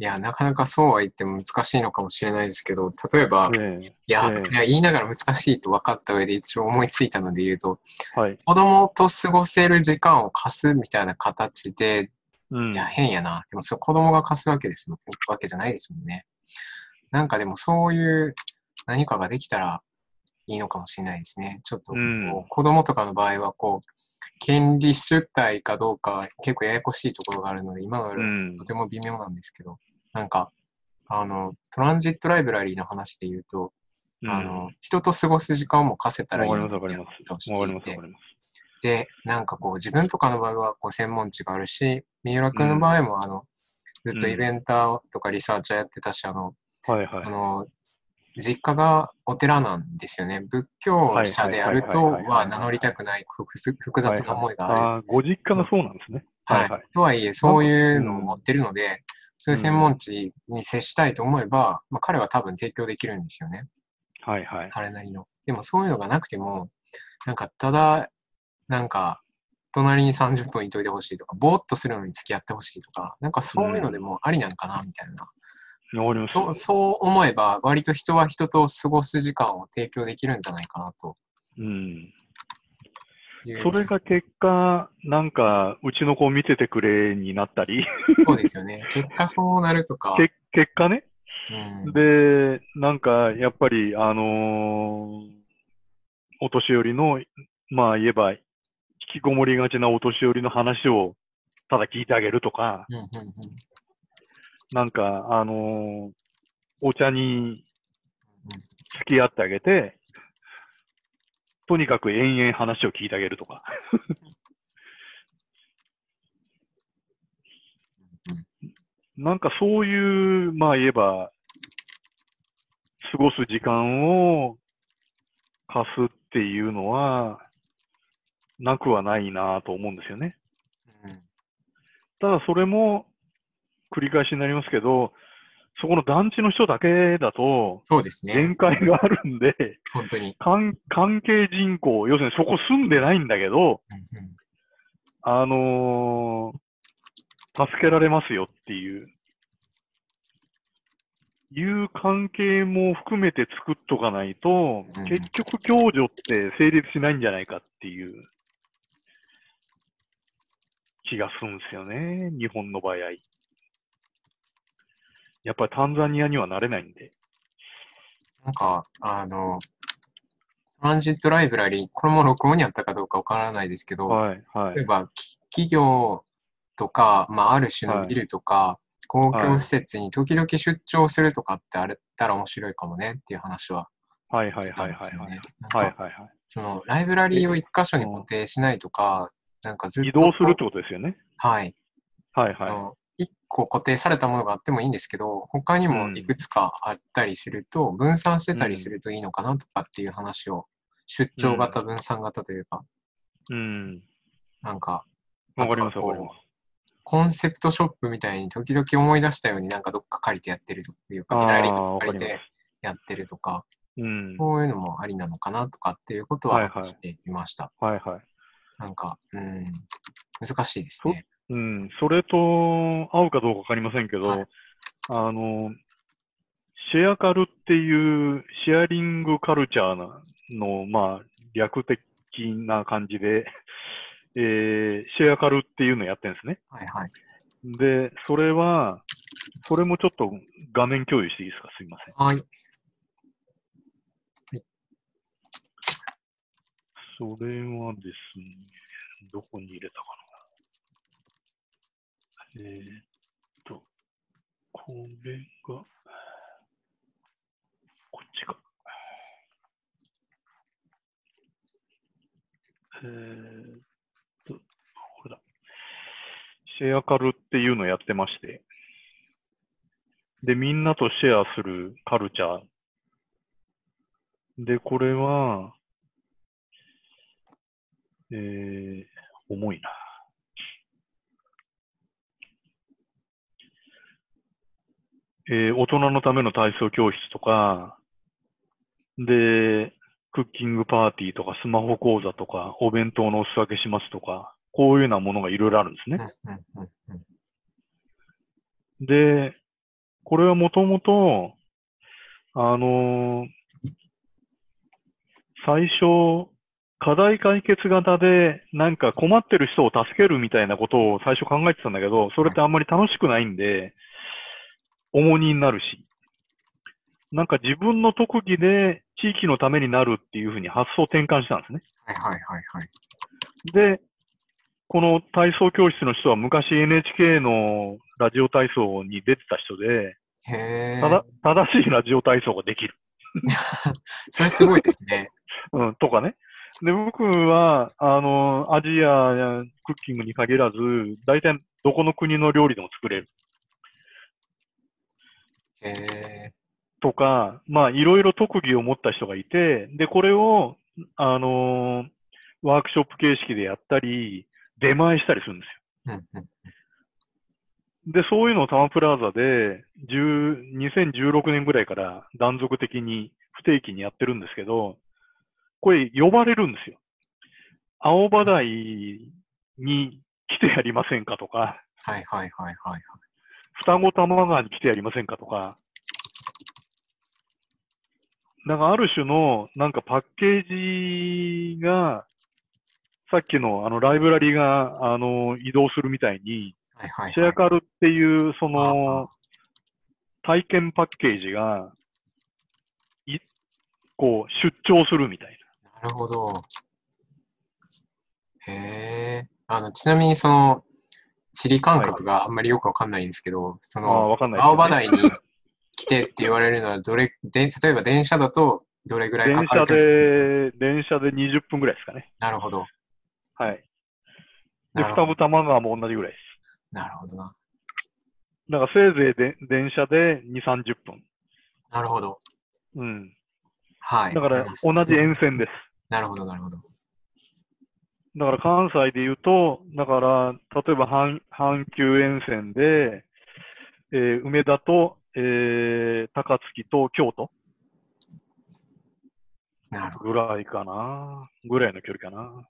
Speaker 1: いや、なかなかそうは言っても難しいのかもしれないですけど、例えば、
Speaker 2: ね
Speaker 1: いや、
Speaker 2: ええ
Speaker 1: いや言いながら難しいと分かった上で一応思いついたので言うと、
Speaker 2: えはい。
Speaker 1: 子供と過ごせる時間を貸すみたいな形で、
Speaker 2: うん
Speaker 1: いや、変やな。でも、それ子供が貸すわけですもん、わけじゃないですもんね。なんかでも、そういう何かができたらいいのかもしれないですね。ちょっとこう、
Speaker 2: うん
Speaker 1: 子供とかの場合は、こう、権利主体かどうか結構ややこしいところがあるので、今の
Speaker 2: うん
Speaker 1: とても微妙なんですけど、なんか、あの、トランジットライブラリーの話で言うと、
Speaker 2: うん
Speaker 1: あの、人と過ごす時間も貸せたらいい
Speaker 2: わ
Speaker 1: な。って。で、なんかこう、自分とかの場合はこう専門知があるし、三浦君の場合も、あの、ずっとイベンターとかリサーチャーやってたし、あの、
Speaker 2: はいはい
Speaker 1: あ。の、実家がお寺なんですよね。仏教者であると
Speaker 2: はいはいはいはいはい
Speaker 1: は名乗りたくない複雑な思いがある。
Speaker 2: ああ、ご実家がそうなんですね。
Speaker 1: はい
Speaker 2: はいはい。
Speaker 1: とはいえ、そういうのを持ってるので、そういう専門知に接したいと思えば、まあ、彼は多分提供できるんですよね。
Speaker 2: はいはい。
Speaker 1: 彼なりの。でもそういうのがなくても、なんかただ、なんか、隣に30分いといてほしいとか、ぼーっとするのに付き合ってほしいとか、なんかそういうのでもありなんかな、みたいな。そうそう思えば、割と人は人と過ごす時間を提供できるんじゃないかなと
Speaker 2: うん。それが結果、なんか、うちの子見ててくれになったり、
Speaker 1: そうですよね。結果そうなるとか。
Speaker 2: け結果ね。
Speaker 1: うん、
Speaker 2: で、なんか、やっぱり、あのーお年寄りの、まあ言えば、引きこもりがちなお年寄りの話をただ聞いてあげるとか、
Speaker 1: うんうんうん
Speaker 2: なんか、あのーお茶に
Speaker 1: うん
Speaker 2: 付き合ってあげて、とにかく延々話を聞いてあげるとか。なんかそういう、まあ言えば、過ごす時間を貸すっていうのは、なくはないなと思うんですよね。
Speaker 1: うん
Speaker 2: ただそれも繰り返しになりますけど、そこの団地の人だけだと
Speaker 1: そうですね。
Speaker 2: 限界があるんで、
Speaker 1: 本当に。
Speaker 2: 関関係人口、要するにそこ住んでないんだけど、
Speaker 1: うんうん
Speaker 2: あのー助けられますよっていう、いう関係も含めて作っとかないと、
Speaker 1: うん
Speaker 2: 結局共助って成立しないんじゃないかっていう気がするんですよね、日本の場合。やっぱりタンザニアにはなれないんで。
Speaker 1: なんか、あの、トランジットライブラリこれも録音にあったかどうかわからないですけど、
Speaker 2: はいはい、
Speaker 1: 例えば企業とか、まあ、ある種のビルとか、はい、公共施設に時々出張するとかってあれたら面白いかもねっていう話は、ね。
Speaker 2: はいはいはいはいはい。はいはいはい、
Speaker 1: そのライブラリを一箇所に固定しないとか、なんかずっと。
Speaker 2: 移動するってことですよね。
Speaker 1: はい。
Speaker 2: はいは
Speaker 1: い。1個固定されたものがあってもいいんですけど、他にもいくつかあったりすると、分散してたりするといいのかなとかっていう話を、出張型、分散型というか、
Speaker 2: うん。
Speaker 1: なんか、
Speaker 2: わかります、か。
Speaker 1: コンセプトショップみたいに時々思い出したようになんかどっか借りてやってるというか、ギャラリと借りてやってるとか、
Speaker 2: こ、
Speaker 1: そういうのもありなのかなとかっていうこと
Speaker 2: は
Speaker 1: していました。
Speaker 2: はいはい。
Speaker 1: なんか、うん、難しいですね。
Speaker 2: うん。それと合うかどうかわかりませんけど、
Speaker 1: はい
Speaker 2: あの、シェアカルっていうシェアリングカルチャーなの、まあ、略的な感じで、えーシェアカルっていうのをやってるんですね。
Speaker 1: はいはい。
Speaker 2: で、それは、それもちょっと画面共有していいですか？すいません。
Speaker 1: はい。
Speaker 2: それはですね、どこに入れたかな？えーっと、これが、こっちか。えーっと、これだ。シェアカルっていうのをやってまして、で、みんなとシェアするカルチャー。で、これは、えー、重いな。えー大人のための体操教室とか、で、クッキングパーティーとか、スマホ講座とか、お弁当のお裾分けしますとか、こういうようなものがいろいろあるんです
Speaker 1: うん
Speaker 2: ね。で、これはもともと、あのー最初、課題解決型で、なんか困ってる人を助けるみたいなことを最初考えてたんだけど、それってあんまり楽しくないんで、重荷になるし、なんか自分の特技で地域のためになるっていうふうに発想転換したんですね。
Speaker 1: はいはいはいはい。
Speaker 2: で、この体操教室の人は昔 NHK のラジオ体操に出てた人で。ただ正しいラジオ体操ができる。
Speaker 1: それすごいですね。
Speaker 2: うん、とかね。で、僕は、あの、アジアやクッキングに限らず、大体どこの国の料理でも作れる。とか、まあ、いろいろ特技を持った人がいて、で、これを、あのワークショップ形式でやったり、出前したりするんですよ。
Speaker 1: うんうん。
Speaker 2: で、そういうのをタマプラザで、10 2016年ぐらいから断続的に不定期にやってるんですけど、これ呼ばれるんですよ。青葉台に来てやりませんかとか、
Speaker 1: はいはいはいはい。
Speaker 2: 双子玉川に来てやりませんかとか、なんかある種のなんかパッケージが、さっきのあのライブラリがあの移動するみたいに、
Speaker 1: はいはいはい。
Speaker 2: シェアカルっていうそ
Speaker 1: あ
Speaker 2: の体験パッケージが、いこう出張するみたい
Speaker 1: なるほど。へえ。あの、ちなみにその、地理感覚があんまりよくわかんないんですけど、そ
Speaker 2: な。ああ、
Speaker 1: の、
Speaker 2: わかんないですよ
Speaker 1: 青
Speaker 2: ね、
Speaker 1: 葉台に来てって言われるのは、どれ、で例えば電車だとどれぐらい
Speaker 2: 電
Speaker 1: かかる
Speaker 2: 車で、電車で20分ぐらいですかね。
Speaker 1: なるほど。
Speaker 2: はい。で、双子玉川も同じぐらいです。
Speaker 1: なるほどな。
Speaker 2: だからせいぜいで電車で2、30分。
Speaker 1: なるほど。
Speaker 2: うん。
Speaker 1: はい。
Speaker 2: だから同じ沿線です。
Speaker 1: なるほど、なるほど。
Speaker 2: だから関西で言うと、だから、例えば阪阪急沿線で、えー梅田と、えー高槻と京都
Speaker 1: なる。
Speaker 2: ぐらいかな。ぐらいの距離かな。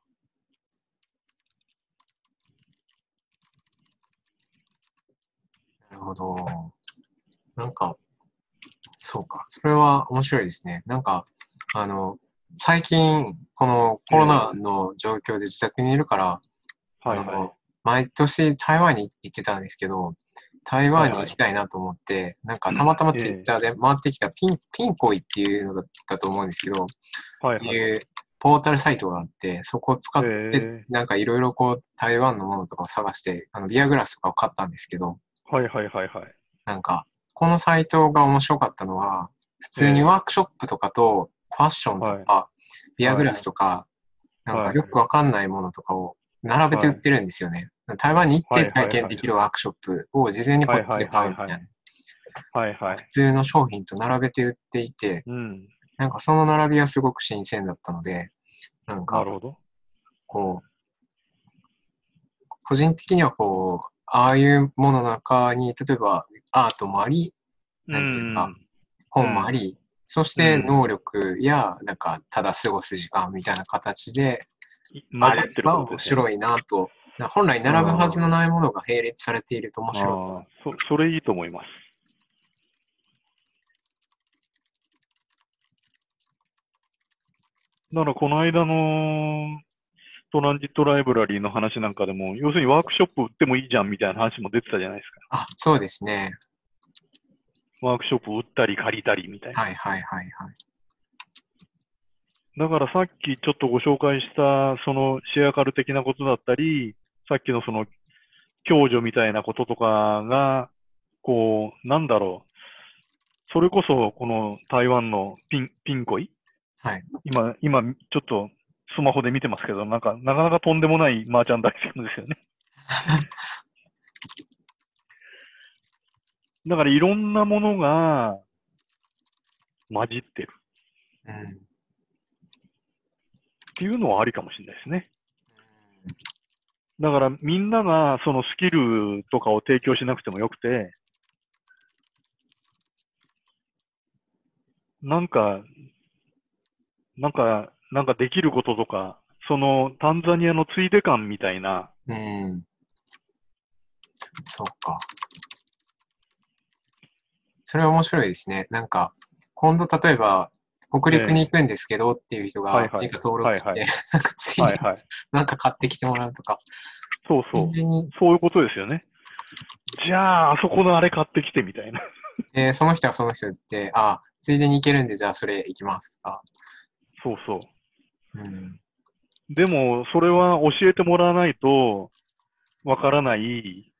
Speaker 1: なるほど。なんか、そうか。それは面白いですね。なんか、あの、最近、このコロナの状況で自宅にいるから、
Speaker 2: はい
Speaker 1: あの
Speaker 2: はい。
Speaker 1: 毎年台湾に行ってたんですけど、台湾に行きたいなと思って、なんかたまたまツイッターで回ってきたピン、ピンコイっていうのだったと思うんですけど、
Speaker 2: はいはい。
Speaker 1: いうポータルサイトがあって、そこを使って、
Speaker 2: え
Speaker 1: なんかいろいろこう台湾のものとかを探して、あのビアグラスとかを買ったんですけど、
Speaker 2: ー、はいはいはいはい。
Speaker 1: なんか、このサイトが面白かったのは、普通にワークショップとかと、ファッションとか、ビアグラスとか、なんかよくわかんないものとかを並べて売ってるんですよね。台湾に行って体験できるワークショップを事前にこうやって買うみたいな。
Speaker 2: はいはい。
Speaker 1: 普通の商品と並べて売っていて、
Speaker 2: うん。
Speaker 1: なんかその並びはすごく新鮮だったので、なん
Speaker 2: な
Speaker 1: か。こう、個人的にはこう、ああいうものの中に、例えばアートもあり、なんていうか
Speaker 2: ん
Speaker 1: 本もあり、そして
Speaker 2: うん
Speaker 1: 能力や、なんか、ただ過ごす時間みたいな形で、あれば面白いなと。な本来並ぶはずのないものが並列されていると面白い。
Speaker 2: そそれいいと思います。だからこの間のトランジットライブラリーの話なんかでも、要するにワークショップ売ってもいいじゃんみたいな話も出てたじゃないですか。
Speaker 1: あ、そうですね。
Speaker 2: ワークショップ売ったり借りたりみたいな。
Speaker 1: はいはいはいはい。
Speaker 2: だからさっきちょっとご紹介したそのシェアカル的なことだったり、さっきのその共助みたいなこととかが、こう、なんだろう。それこそこの台湾のピン、ピンコイ？
Speaker 1: はい。
Speaker 2: 今、今、ちょっとスマホで見てますけど、なんか、なかなかとんでもないマーチャンダイジングですよね。だからいろんなものが混じってる
Speaker 1: うん。
Speaker 2: っていうのはありかもしれないですね。だからみんながそのスキルとかを提供しなくてもよくて、なんか、なんか、なんかできることとか、そのタンザニアのついで感みたいな、
Speaker 1: うん。そうか。それは面白いですね。なんか、今度例えば、北陸に行くんですけどっていう人が
Speaker 2: はいはい
Speaker 1: 何か登録して、
Speaker 2: はいは
Speaker 1: なんかついで
Speaker 2: はいはい。
Speaker 1: なんか買ってきてもらうとか、
Speaker 2: そうそうそういうことですよね。じゃあ、あそこのあれ買ってきてみたいな。
Speaker 1: えーその人はその人って、あついでに行けるんで、じゃあそれ行きますとか。
Speaker 2: そうそう。
Speaker 1: うん。
Speaker 2: でも、それは教えてもらわないと、わからない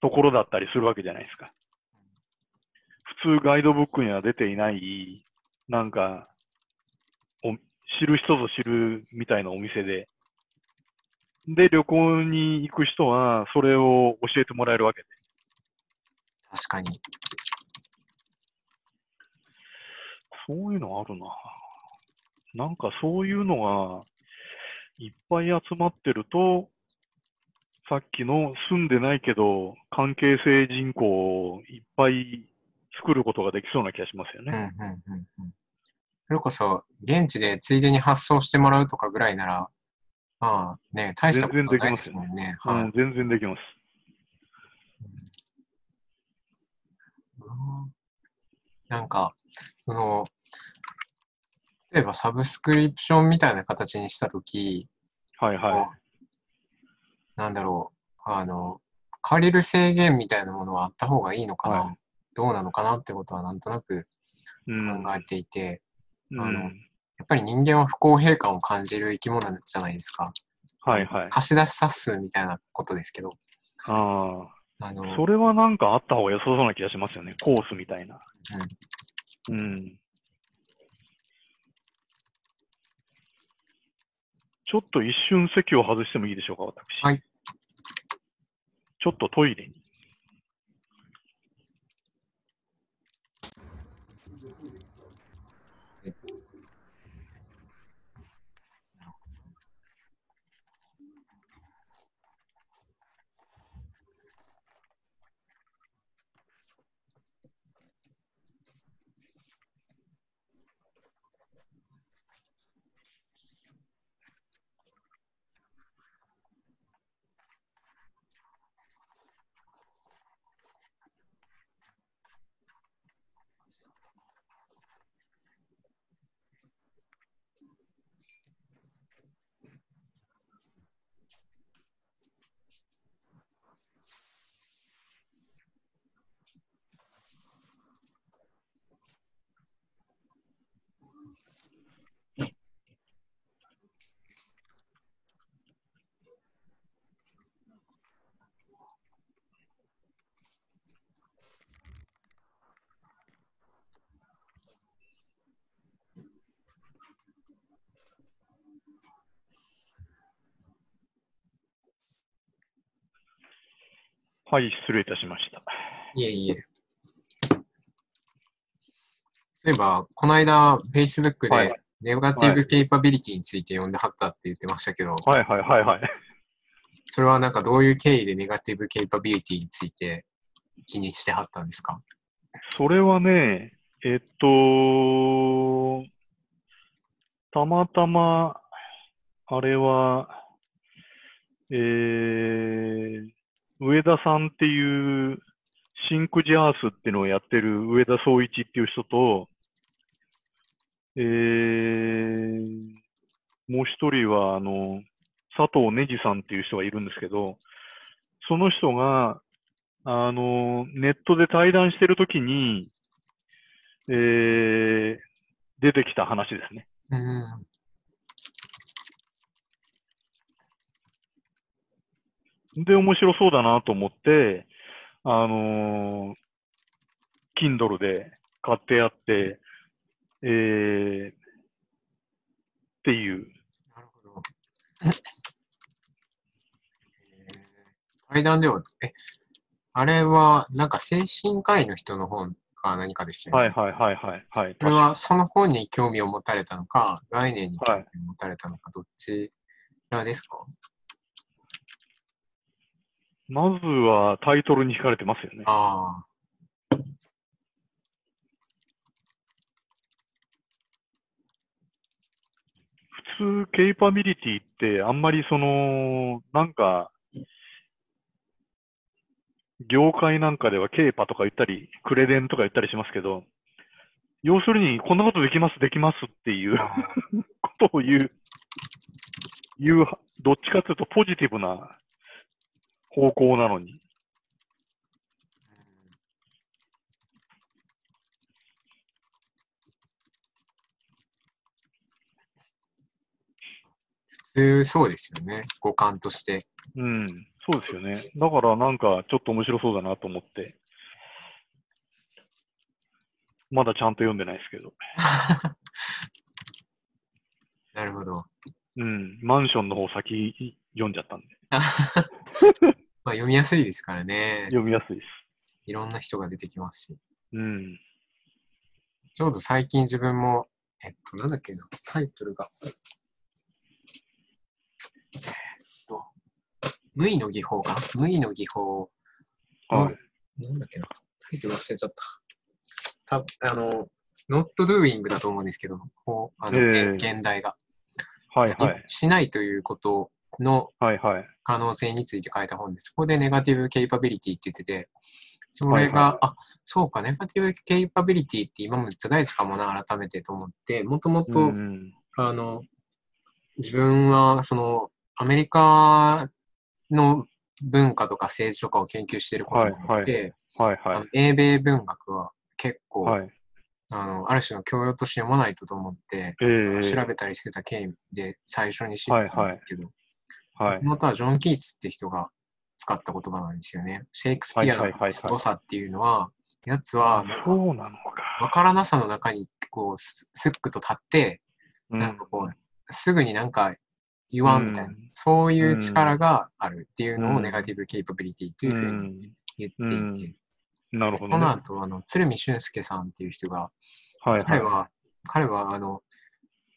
Speaker 2: ところだったりするわけじゃないですか。普通ガイドブックには出ていない、なんか、お知る人ぞ知るみたいなお店で、で、旅行に行く人は、それを教えてもらえるわけで。
Speaker 1: 確かに。
Speaker 2: そういうのあるな。なんかそういうのがいっぱい集まってると、さっきの住んでないけど、関係性人口をいっぱい作ることができそうな気がしますよ
Speaker 1: うん、
Speaker 2: ね。
Speaker 1: うん、うん。うんそれこそ、現地でついでに発送してもらうとかぐらいなら、まあね、大したこと
Speaker 2: 全然でき
Speaker 1: ないですすもんね。
Speaker 2: う
Speaker 1: はい
Speaker 2: ん、全然できます。
Speaker 1: うんなんか、その、例えばサブスクリプションみたいな形にしたとき、
Speaker 2: はいは
Speaker 1: なんだろう、あの、借りる制限みたいなものはあった方がいいのかな、
Speaker 2: は
Speaker 1: どうなのかなってことはなんとなく。考えていて、
Speaker 2: うん
Speaker 1: あのやっぱり人間は不公平感を感じる生き物じゃないですか。
Speaker 2: はいはい。
Speaker 1: 貸し出し冊数みたいなことですけど、
Speaker 2: あ
Speaker 1: あの、
Speaker 2: あ、それはなんかあった方が良さそうな気がしますよね。コースみたいな。うん。ちょっと一瞬席を外してもいいでしょうか、私。
Speaker 1: はい。
Speaker 2: ちょっとトイレに。Sí. はい、失礼いたしました。
Speaker 1: いえいえ。例えば、この間、Facebook
Speaker 2: はい
Speaker 1: で、ネガティブケイパビリティについて読んではったって言ってましたけど、
Speaker 2: はいはいはいはい。
Speaker 1: それはなんかどういう経緯でネガティブケイパビリティについて気にしてはったんですか？
Speaker 2: それはね、えっと、たまたま、あれは、えー、上田さんっていう、シンクジャースっていうのをやってる上田総一っていう人と、えー、もう一人は、あの、佐藤ねじさんっていう人がいるんですけど、その人が、あの、ネットで対談してるときに、えー、出てきた話ですね。
Speaker 1: うん。
Speaker 2: で、面白そうだなと思って、あのー Kindle で買ってやって、えー、っていう。
Speaker 1: なるほど。えー対談では、え、あれはなんか精神科医の人の本か何かでしたよね？
Speaker 2: はいはいはいはい。はい。
Speaker 1: これはその本に興味を持たれたのか、概念に興味を持たれたのか、どっちらですか？
Speaker 2: まずはタイトルに惹かれてますよね。
Speaker 1: あ。普
Speaker 2: 通、ケイパビリティってあんまりその、なんか、業界なんかではケイパとか言ったり、クレデンとか言ったりしますけど、要するに、こんなことできます、できますっていう ことを言う、言う、どっちかというとポジティブな方向なのに。
Speaker 1: 普通そうですよね。五感として。
Speaker 2: うん、そうですよね。だからなんかちょっと面白そうだなと思って。まだちゃんと読んでないですけど。
Speaker 1: なるほど。
Speaker 2: うん、マンションの方先読んじゃったんで。
Speaker 1: まあ、読みやすいですからね。
Speaker 2: 読みやすいです。
Speaker 1: いろんな人が出てきますし。
Speaker 2: うん。
Speaker 1: ちょうど最近自分も、えっと、なんだっけな、タイトルが。えっと、無意の技法か無意の技法
Speaker 2: はい。
Speaker 1: なんだっけな、タイトル忘れちゃった。たあの、not doing だと思うんですけど、こうあの、
Speaker 2: ええ
Speaker 1: 現代が、
Speaker 2: はいはい。
Speaker 1: しないということの。可能性について書いた本です。そこでネガティブケイパビリティって言ってて、それが、
Speaker 2: はいはい
Speaker 1: あ、そうか、ネガティブケイパビリティって今もめっちゃ大事かもな、改めてと思って、もともと、
Speaker 2: うん
Speaker 1: あの、自分は、その、アメリカの文化とか政治とかを研究していることもあって、
Speaker 2: はいは
Speaker 1: あの英米文学は結構、
Speaker 2: い。はい。
Speaker 1: あの、ある種の教養として読まないとと思って、
Speaker 2: ええ
Speaker 1: 調べたりしてた経緯で最初に知ったんですけど、
Speaker 2: はい。
Speaker 1: 元はジョン・キーツって人が使った言葉なんですよね。シェイクスピアの
Speaker 2: はいはいはいはい。
Speaker 1: 凄さっていうのは、やつは、
Speaker 2: そうなのか。
Speaker 1: わからなさの中に、こう、すすっくと立って、
Speaker 2: うん。
Speaker 1: なんかこう、すぐになんか言わんみたいな、
Speaker 2: うん。
Speaker 1: そういう力があるっていうのを
Speaker 2: うん。
Speaker 1: ネガティブケイパビリティというふうに言っていて、
Speaker 2: うんなるほど
Speaker 1: こ
Speaker 2: ね。
Speaker 1: の後、あの、鶴見俊介さんっていう人が、
Speaker 2: はい
Speaker 1: 彼
Speaker 2: は
Speaker 1: は、彼は、あの、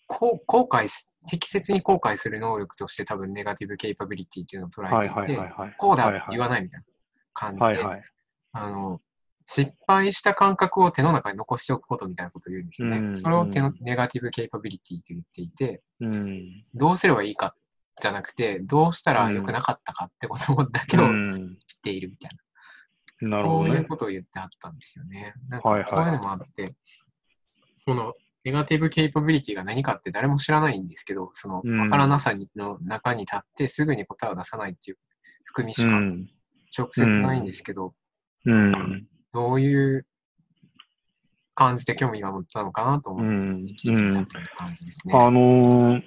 Speaker 1: こう後悔す、適切に後悔する能力として多分ネガティブケイパビリティっていうのを捉
Speaker 2: い。はい
Speaker 1: えていて、
Speaker 2: はいはいはい。
Speaker 1: こうだ
Speaker 2: はいはい
Speaker 1: 言わないみたいな感じで、
Speaker 2: はいはい。
Speaker 1: あの、失敗した感覚を手の中に残しておくことみたいなことを言うんですよね。
Speaker 2: うん
Speaker 1: それを手の
Speaker 2: うん
Speaker 1: ネガティブケイパビリティと言っていて、
Speaker 2: うん。
Speaker 1: どうすればいいかじゃなくて、どうしたら良くなかったかってことだけを
Speaker 2: うん
Speaker 1: 知っているみたいな、
Speaker 2: なるほどね。
Speaker 1: そういうことを言ってあったんですよね。なんか
Speaker 2: はいはい
Speaker 1: そういうのもあって、このネガティブケイパビリティが何かって誰も知らないんですけど、その
Speaker 2: うん
Speaker 1: わからなさにの中に立ってすぐに答えを出さないっていう含みしか
Speaker 2: うん。
Speaker 1: 直接ないんですけど、
Speaker 2: うん。
Speaker 1: どういう感じで興味が持ったのかなと
Speaker 2: う
Speaker 1: 思って
Speaker 2: ん。
Speaker 1: 聞いてみたという感じですね。
Speaker 2: あのー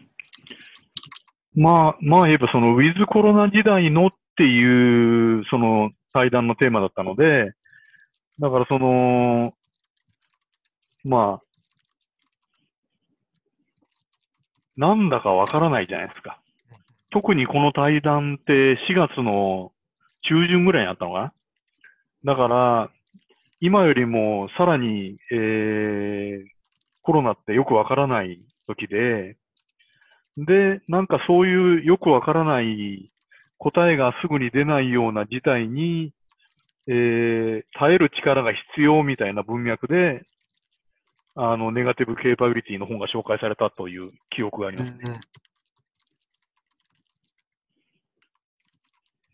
Speaker 2: まあ、まあ言えばそのウィズコロナ時代のっていうその対談のテーマだったので、だからその、まあ、なんだかわからないじゃないですか。特にこの対談って4月の中旬ぐらいにあったのかなだから、今よりもさらに、えー、コロナってよくわからない時で、で、なんかそういうよくわからない答えがすぐに出ないような事態に、えー、耐える力が必要みたいな文脈で、あの、ネガティブケーパビリティの本が紹介されたという記憶があります。
Speaker 1: うんうん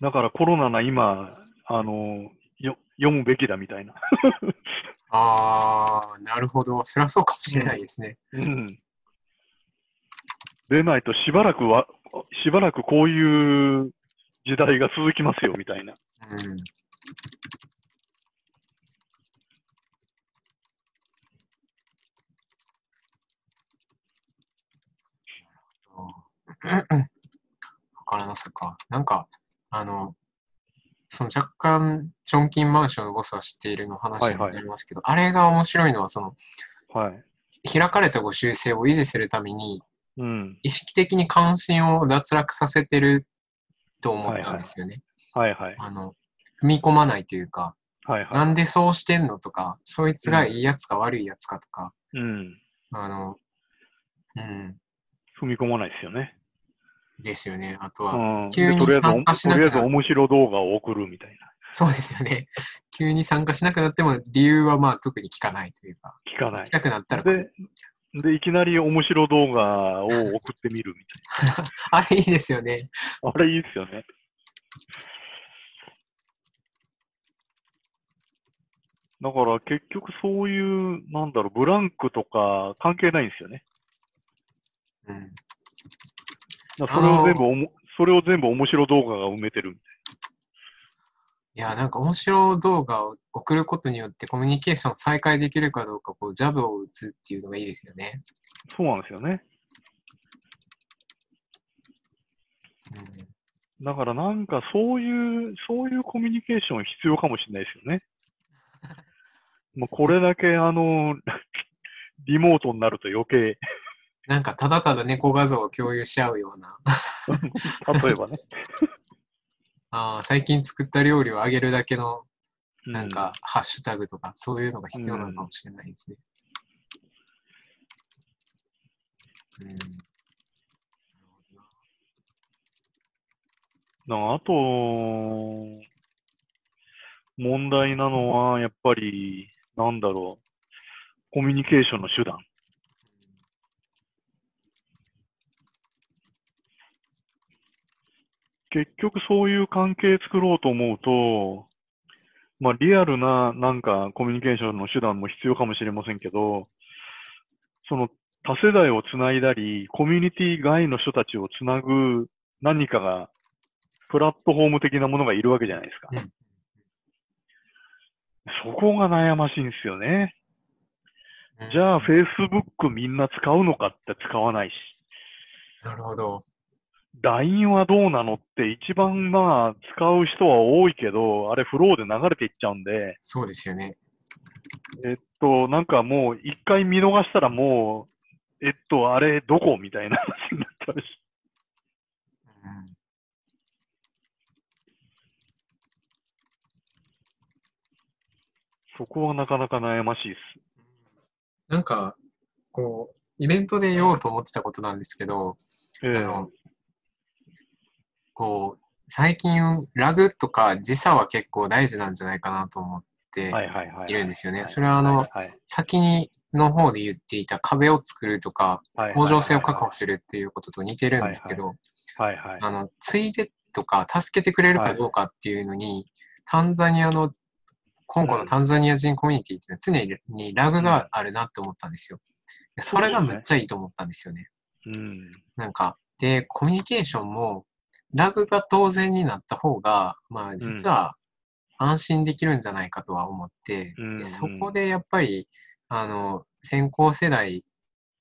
Speaker 2: だからコロナな今、あの、よ読むべきだみたいな。
Speaker 1: ああ、なるほど。それはそうかもしれないですね。
Speaker 2: うん。でないとしばらくは、しばらくこういう時代が続きますよみたいな。
Speaker 1: うん。わからなさか。なんか、あの、その若干、チョンキンマンションのボスは知っているの話になりますけど、あれが面白いのは、その、
Speaker 2: はい。
Speaker 1: 開かれたご習性を維持するために、
Speaker 2: うん。
Speaker 1: 意識的に関心を脱落させてると思ったんですよね。
Speaker 2: はいはい。
Speaker 1: あの、踏み込まないというか、
Speaker 2: はいは
Speaker 1: なんでそうしてんのとか、そいつがいいやつか悪いやつかとか、
Speaker 2: い。うん。
Speaker 1: あの、うん、
Speaker 2: 踏み込まないですよね。
Speaker 1: ですよね。あと
Speaker 2: う
Speaker 1: は、
Speaker 2: ん。
Speaker 1: 急に参加しなくな
Speaker 2: とりあえず面白動画を送るみたいな。
Speaker 1: そうですよね。急に参加しなくなっても理由はまあ特に聞かないというか、
Speaker 2: 聞かない
Speaker 1: 聞き。たくなったら、
Speaker 2: で、で、いきなり面白動画を送ってみるみたい
Speaker 1: あれいいですよね。
Speaker 2: な。あれいいですよね。だから結局そういう、なんだろう、ブランクとか関係ないんですよね。
Speaker 1: うん。
Speaker 2: それを全部おも、それを全部面白動画が埋めてる。
Speaker 1: いや、なんか面白動画を送ることによってコミュニケーション再開できるかどうか、こう、ジャブを打つっていうのがいいですよね。
Speaker 2: そうなんですよね。
Speaker 1: うん。
Speaker 2: だからなんかそういう、そういうコミュニケーション必要かもしれないですよね。もうこれだけあの、リモートになると余計、
Speaker 1: なんかただただ猫画像を共有し合うような、
Speaker 2: 例えばね。
Speaker 1: ああ、最近作った料理をあげるだけの、
Speaker 2: う
Speaker 1: なんか、ハッシュタグとか、そういうのが必要なのかもしれないですね。うん。な
Speaker 2: あと、問題なのは、やっぱり、なんだろう、コミュニケーションの手段。結局そういう関係作ろうと思うと、まあリアルななんかコミュニケーションの手段も必要かもしれませんけど、その多世代をつないだり、コミュニティ外の人たちをつなぐ何かが、プラットフォーム的なものがいるわけじゃないですか。
Speaker 1: うん
Speaker 2: そこが悩ましいんですよね。
Speaker 1: うん
Speaker 2: じゃあ、Facebook みんな使うのかって使わないし、
Speaker 1: なるほど。
Speaker 2: LINE はどうなの？って一番まあ使う人は多いけど、あれフローで流れていっちゃうんで、
Speaker 1: そうですよね。
Speaker 2: えっと、なんかもう一回見逃したらもう、えっと、あれどこ？みたいな話になっちゃうし。
Speaker 1: うん
Speaker 2: そこはなかなか悩ましいです。
Speaker 1: なんか、こう、イベントで言おうと思ってたことなんですけど、
Speaker 2: ええ
Speaker 1: あの、こう、最近、ラグとか時差は結構大事なんじゃないかなと思って
Speaker 2: はい
Speaker 1: るんですよね。
Speaker 2: はい
Speaker 1: それはあの、
Speaker 2: はい
Speaker 1: 先にの方で言っていた壁を作るとか、
Speaker 2: はい
Speaker 1: 向上性を確保するっていうことと似てるんですけど。あの、ついでとか、助けてくれるかどうかっていうのに、タンザニアの、香港のタンザニア人コミュニティっていうのは常にラグがあるなって思ったんですよ。でそれがむっちゃいいと思ったんですよね。
Speaker 2: うん。
Speaker 1: なんか、で、コミュニケーションも、ラグが当然になった方が、まあ実は安心できるんじゃないかとは思って、
Speaker 2: うん
Speaker 1: でそこでやっぱり、あの、先行世代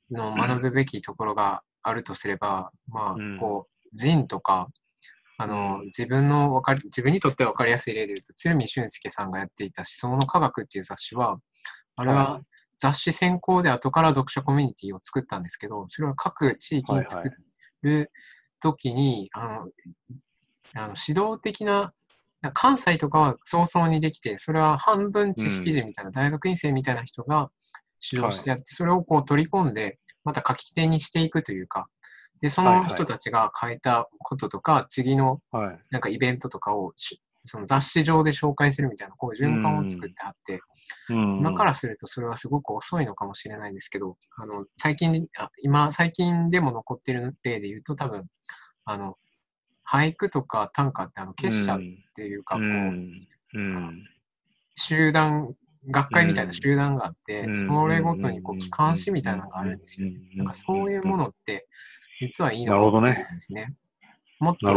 Speaker 1: の学ぶべきところがあるとすれば、ま
Speaker 2: うん。
Speaker 1: あ、こう、人とか、あの、
Speaker 2: うん。
Speaker 1: 自分のわかり、自分にとって分かりやすい例で言うと、鶴見俊介さんがやっていた思想の科学っていう雑誌は、あれは
Speaker 2: は
Speaker 1: 雑誌先行で後から読者コミュニティを作ったんですけど、それは各地域に
Speaker 2: はいはい
Speaker 1: 作るときに、あの、あの指導的な、関西とかは早々にできて、それは半分知識人みたいな、大学院生みたいな人が指導してやって、それをこう取り込んで、また書き手にしていくというか、で、その人たちが書いたこととか、次の
Speaker 2: はい。
Speaker 1: なんかイベントとかをしその雑誌上で紹介するみたいな、こういう循環を作ってあって、
Speaker 2: うん。
Speaker 1: 今からするとそれはすごく遅いのかもしれないですけど、あの、最近、あ今、最近でも残ってる例で言うと多分、あの、俳句とか短歌ってあの結社っていうか、
Speaker 2: う
Speaker 1: こう、
Speaker 2: ん。うん。
Speaker 1: 集団、学会みたいな集団があって、
Speaker 2: うん
Speaker 1: それごとにこう機関誌みたいなのがあるんですよ。
Speaker 2: うん
Speaker 1: なんかそういうものって、実はいいの
Speaker 2: なるほどね
Speaker 1: かもしれないですね。もっと。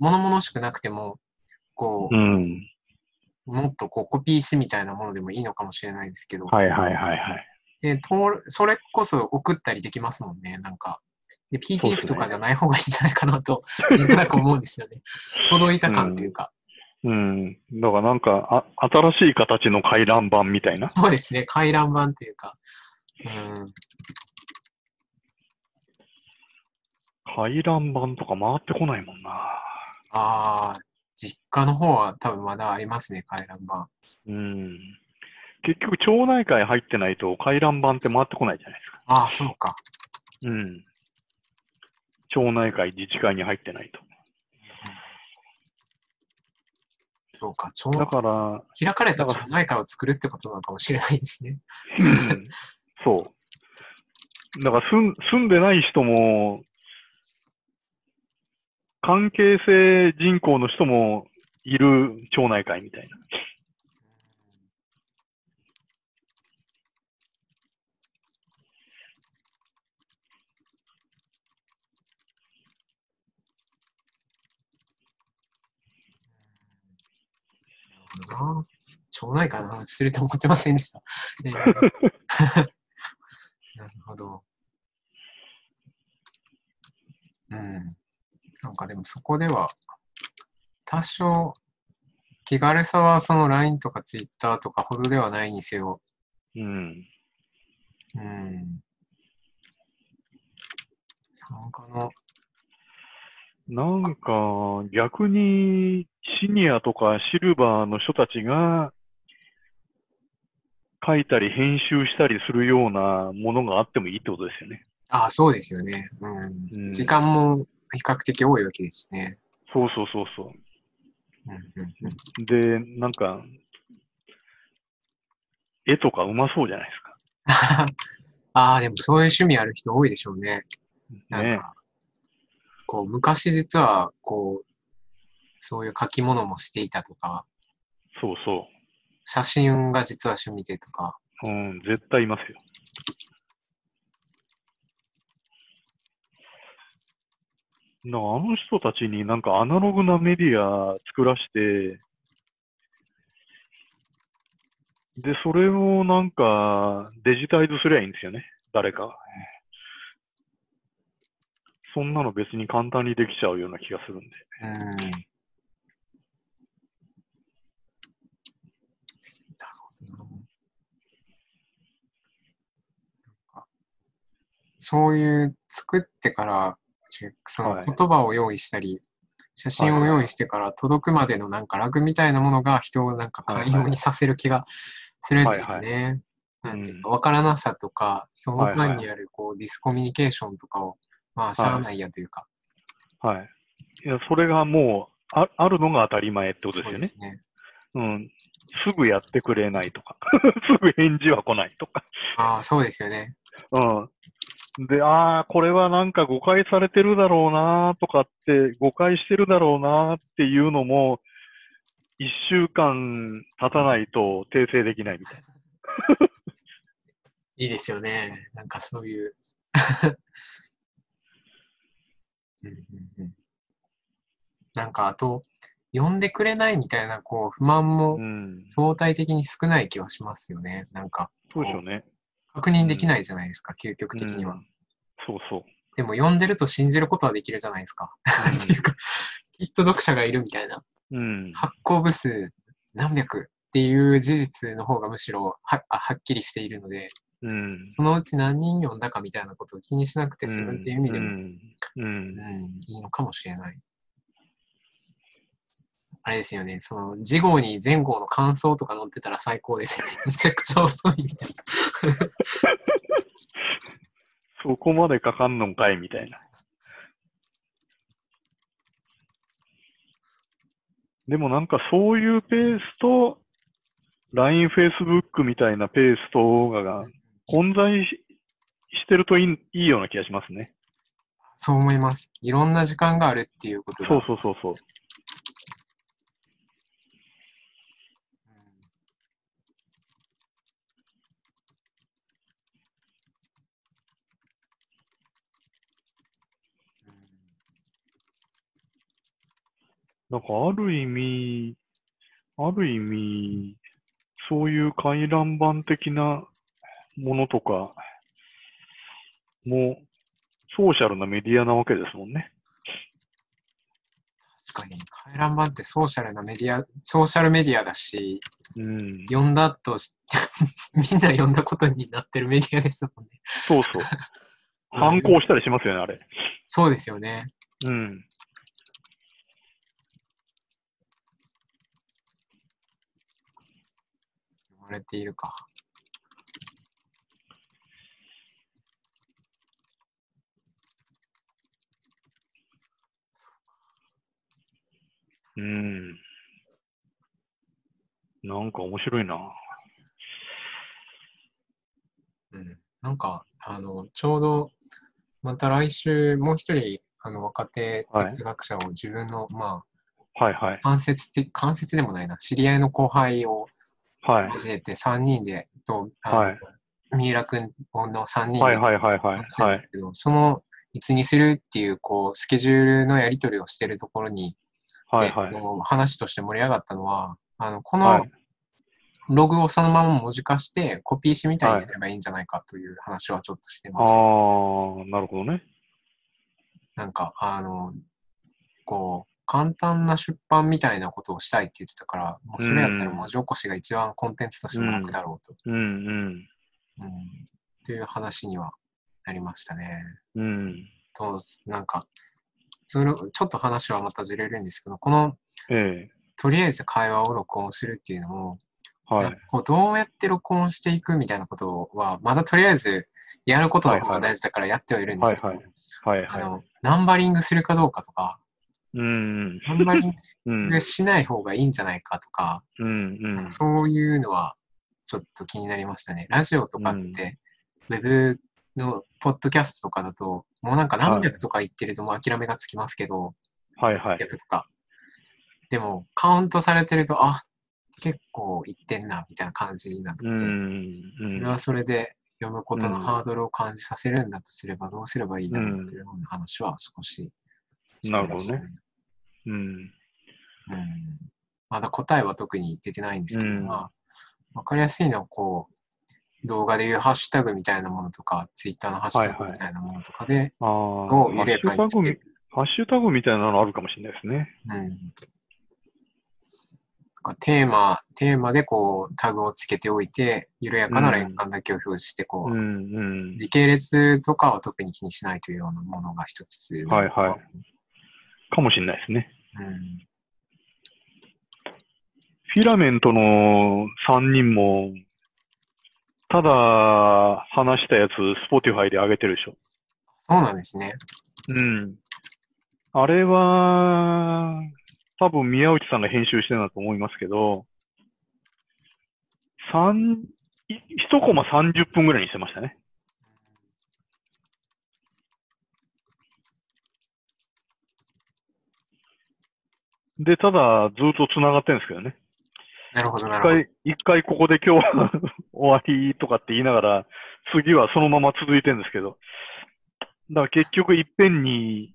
Speaker 1: 物々しくなくても、こう
Speaker 2: う、ん。
Speaker 1: もっとこうコピー紙みたいなものでもいいのかもしれないですけど、
Speaker 2: はいはいはいはい。
Speaker 1: でそれこそ送ったりできますもんね、なんか。で、
Speaker 2: そうですね
Speaker 1: PDF とかじゃない方がいいんじゃないかなと、なんとなく思うんですよね。届いた感というか。
Speaker 2: うん。だからなんか、あ、新しい形の回覧板みたいな。
Speaker 1: そうですね、回覧板というか。うん。
Speaker 2: 回覧板とか回ってこないもんな。
Speaker 1: ああ、実家の方は多分まだありますね、回覧板。
Speaker 2: うん。結局、町内会入ってないと回覧板って回ってこないじゃないですか。
Speaker 1: ああ、そうか。
Speaker 2: うん。町内会、自治会に入ってないと。
Speaker 1: そうか、町
Speaker 2: だから、
Speaker 1: 開かれた
Speaker 2: だから
Speaker 1: 町内会を作るってことなのかもしれないですね。
Speaker 2: うんそう。だから住ん住んでない人も、関係性人口の人もいる町内会みたいな。
Speaker 1: な町内会の話すると思ってませんでした。え ーなるほど。うん。なんかでもそこでは、多少、気軽さはその LINE とか Twitter とかほどではないにせよ、
Speaker 2: うん。
Speaker 1: うん。参加の、
Speaker 2: なんか、逆にシニアとかシルバーの人たちが書いたり編集したりするようなものがあってもいいってことですよね。
Speaker 1: ああ、そうですよね。うん。
Speaker 2: うん
Speaker 1: 時間も比較的多いわけですしね。
Speaker 2: そうそうそうそ
Speaker 1: うんうんうん。
Speaker 2: う。で、なんか、絵とかうまそうじゃないですか。
Speaker 1: ああ、でもそういう趣味ある人多いでしょうね。なん
Speaker 2: ね。
Speaker 1: か、こう、昔実は、こう、そういう書き物もしていたとか、
Speaker 2: そうそ
Speaker 1: 写真が実は趣味でとか、
Speaker 2: う。うん、絶対いますよ。なんかあの人たちになんかアナログなメディア作らして、で、それをなんかデジタイズすりゃいいんですよね。誰か。そんなの別に簡単にできちゃうような気がするんで。
Speaker 1: うん。なるほど。そういう作ってから、その
Speaker 2: はい
Speaker 1: 言葉を用意したり、写真を用意してから届くまでのなんかラグみたいなものが人をなんか寛容にさせる気がするんですよね。なんていうか、わからなさとか、その間にあるこうディスコミュニケーションとかを、まあ、しゃあないやというか、
Speaker 2: はい。いや、それがもうああるのが当たり前ってことですよね
Speaker 1: そうで。すね。
Speaker 2: うん。すぐやってくれないとか、すぐ返事は来ないとか。
Speaker 1: ああ、そうですよね。
Speaker 2: うん。で、ああ、これはなんか誤解されてるだろうなとかって、誤解してるだろうなっていうのも、一週間経たないと訂正できないみたいな。
Speaker 1: いいですよね。なんかそういう。うんうんうん、なんかあと、呼んでくれないみたいなこう不満も
Speaker 2: うん。
Speaker 1: 相対的に少ない気はしますよね。なんか
Speaker 2: そうでしょうね。
Speaker 1: 確認できないじゃないですか、究極的には。
Speaker 2: うんそうそう。
Speaker 1: でも呼んでると信じることはできるじゃないですか。っていうか、きっと読者がいるみたいな。
Speaker 2: うん。
Speaker 1: 発行部数何百っていう事実の方がむしろはあはっきりしているので、
Speaker 2: うん。
Speaker 1: そのうち何人読んだかみたいなことを気にしなくて済むっていう意味でも、
Speaker 2: うん。うん。
Speaker 1: うん、いいのかもしれない。あれですよね、その、次号に前号の感想とか載ってたら最高ですよね。めちゃくちゃ遅いみたいな。
Speaker 2: そこまでかかんのかいみたいな。でもなんかそういうペースと、LINE、Facebook みたいなペースとがが混在ししてるといいいいような気がしますね。
Speaker 1: そう思います。いろんな時間があるっていうことが。
Speaker 2: そうそうそうそう。なんかある意味、ある意味、そういう回覧板的なものとかもソーシャルなメディアなわけですもんね。
Speaker 1: 確かに、回覧板ってソーシャルなメディア、ソーシャルメディアだし、
Speaker 2: うん。
Speaker 1: 読んだとし、みんな読んだことになってるメディアですもんね。
Speaker 2: そうそう。反抗したりしますよね、あれ。
Speaker 1: そうですよね。
Speaker 2: うん。
Speaker 1: 言われているか。
Speaker 2: うん。なんか面白いな。
Speaker 1: うん。なんか、あの、ちょうど、また来週、もう一人、あの、若手哲学者を自分の、ま
Speaker 2: はいはい
Speaker 1: あ、。間接的、間接でもないな、知り合いの後輩を
Speaker 2: はい。
Speaker 1: 交えて3人で、と、
Speaker 2: はい
Speaker 1: 三浦君の3人で
Speaker 2: はいはいはいはい。はい。
Speaker 1: その、いつにするっていう、こう、スケジュールのやり取りをしてるところに、
Speaker 2: はいはい
Speaker 1: 話として盛り上がったのは、あの、この
Speaker 2: はい
Speaker 1: ログをそのまま文字化して、コピー紙みたいにやればいいんじゃないかという話はちょっとして
Speaker 2: あ
Speaker 1: ました。
Speaker 2: あ、なるほどね。
Speaker 1: なんか、あの、こう、簡単な出版みたいなことをしたいって言ってたから、もうそれやったら文字起こしが一番コンテンツとしても楽だろうと、
Speaker 2: うんうん。
Speaker 1: うんっていう話にはなりましたね。
Speaker 2: うん。
Speaker 1: と、なんか、それちょっと話はまたずれるんですけど、この、
Speaker 2: ええ。
Speaker 1: とりあえず会話を録音するっていうのも、
Speaker 2: はい。
Speaker 1: こうどうやって録音していくみたいなことは、まだとりあえずやることの方が大事だからやってはいるんですけど、あの、ナンバリングするかどうかとか、
Speaker 2: い。うん。
Speaker 1: ナンバリン
Speaker 2: うん。
Speaker 1: グしない方がいいんじゃないかとか、
Speaker 2: うんうん。
Speaker 1: そういうのはちょっと気になりましたね。ラジオとかって、ウェブのポッドキャストとかだと、もうなんか何百とか言ってるともう諦めがつきますけど、
Speaker 2: はいはい。
Speaker 1: 100とか。でも、カウントされてると、あ、結構言ってんな、みたいな感じになって、
Speaker 2: うん。
Speaker 1: それはそれで読むことのハードルを感じさせるんだとすれば、どうすればいいだろうというような話は少ししてましたね。
Speaker 2: うん。
Speaker 1: うんまだ答えは特に出てないんですけど、
Speaker 2: うん
Speaker 1: まあ、わかりやすいのは、こう、動画でいうハッシュタグみたいなものとか、ツイッターのハッシュタグみたいなものとかで、
Speaker 2: ああ。
Speaker 1: を緩やかにつける。
Speaker 2: ハッシュタグみたいなのあるかもしれないですね。
Speaker 1: うん。とかテーマ、テーマでこう、タグをつけておいて、緩やかな連関だけを表示して、こう、
Speaker 2: うんうん。
Speaker 1: 時系列とかは特に気にしないというようなものが一つ。
Speaker 2: はいはいかもしれないですね。
Speaker 1: うん。
Speaker 2: フィラメントの3人も、ただ話したやつ、Spotify で上げてるでしょ。
Speaker 1: そうなんですね。
Speaker 2: うん。あれは、多分宮内さんが編集してるんだと思いますけど、三、い一コマ30分ぐらいにしてましたね。で、ただ、ずっと繋がってるんですけどね。
Speaker 1: なるほど、な
Speaker 2: 一
Speaker 1: るほど。
Speaker 2: 回、一回ここで今日は 終わりとかって言いながら、次はそのまま続いてるんですけど。だから結局いっぺんに、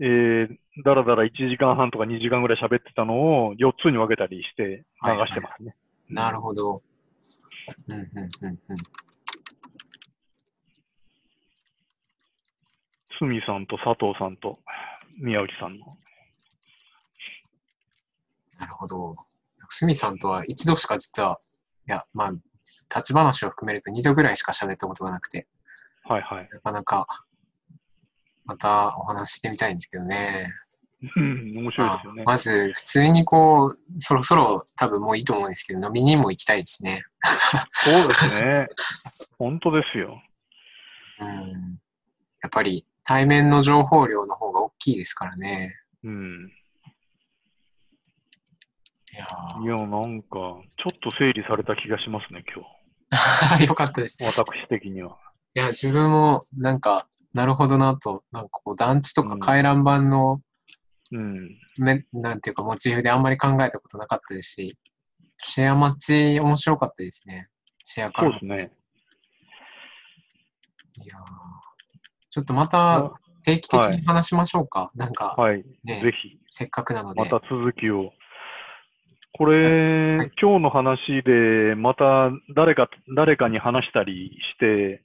Speaker 2: えー、だらだら1時間半とか2時間ぐらい喋ってたのを4つに分けたりして流してますね。
Speaker 1: なるほど。うん、うん、うん、うん。
Speaker 2: すみさんと佐藤さんと宮内さんの。
Speaker 1: なるほど。すみさんとは一度しか実は、いや、まあ、立ち話を含めると二度ぐらいしか喋ったことがなくて、
Speaker 2: はいはい。
Speaker 1: なかなか、またお話ししてみたいんですけどね。
Speaker 2: うん面白いですよね
Speaker 1: まあ。まず、普通にこう、そろそろ多分もういいと思うんですけど、飲みにも行きたいですね。
Speaker 2: そうですね。本当ですよ。
Speaker 1: うん。やっぱり対面の情報量の方が大きいですからね。
Speaker 2: うん。いやなんか、ちょっと整理された気がしますね、今
Speaker 1: よかったです。
Speaker 2: 日。私的には。
Speaker 1: いや、自分もなんか、なるほどなと、なんかこう団地とか回覧板の、
Speaker 2: うん。
Speaker 1: めなんていうかモチーフであんまり考えたことなかったですし、シェアマッチ面白かったですね。シェアから
Speaker 2: そうですね。
Speaker 1: いやーちょっとまた定期的に話しましょうか。なんか、
Speaker 2: はい。
Speaker 1: ね
Speaker 2: ぜひ、
Speaker 1: せっかくなので。
Speaker 2: また続きを。これ、
Speaker 1: はい
Speaker 2: 今日の話で、また誰か、誰かに話したりして、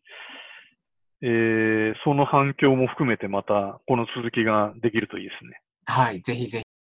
Speaker 2: えーその反響も含めてまた、この続きができるといいですね。
Speaker 1: はい、ぜひぜひ。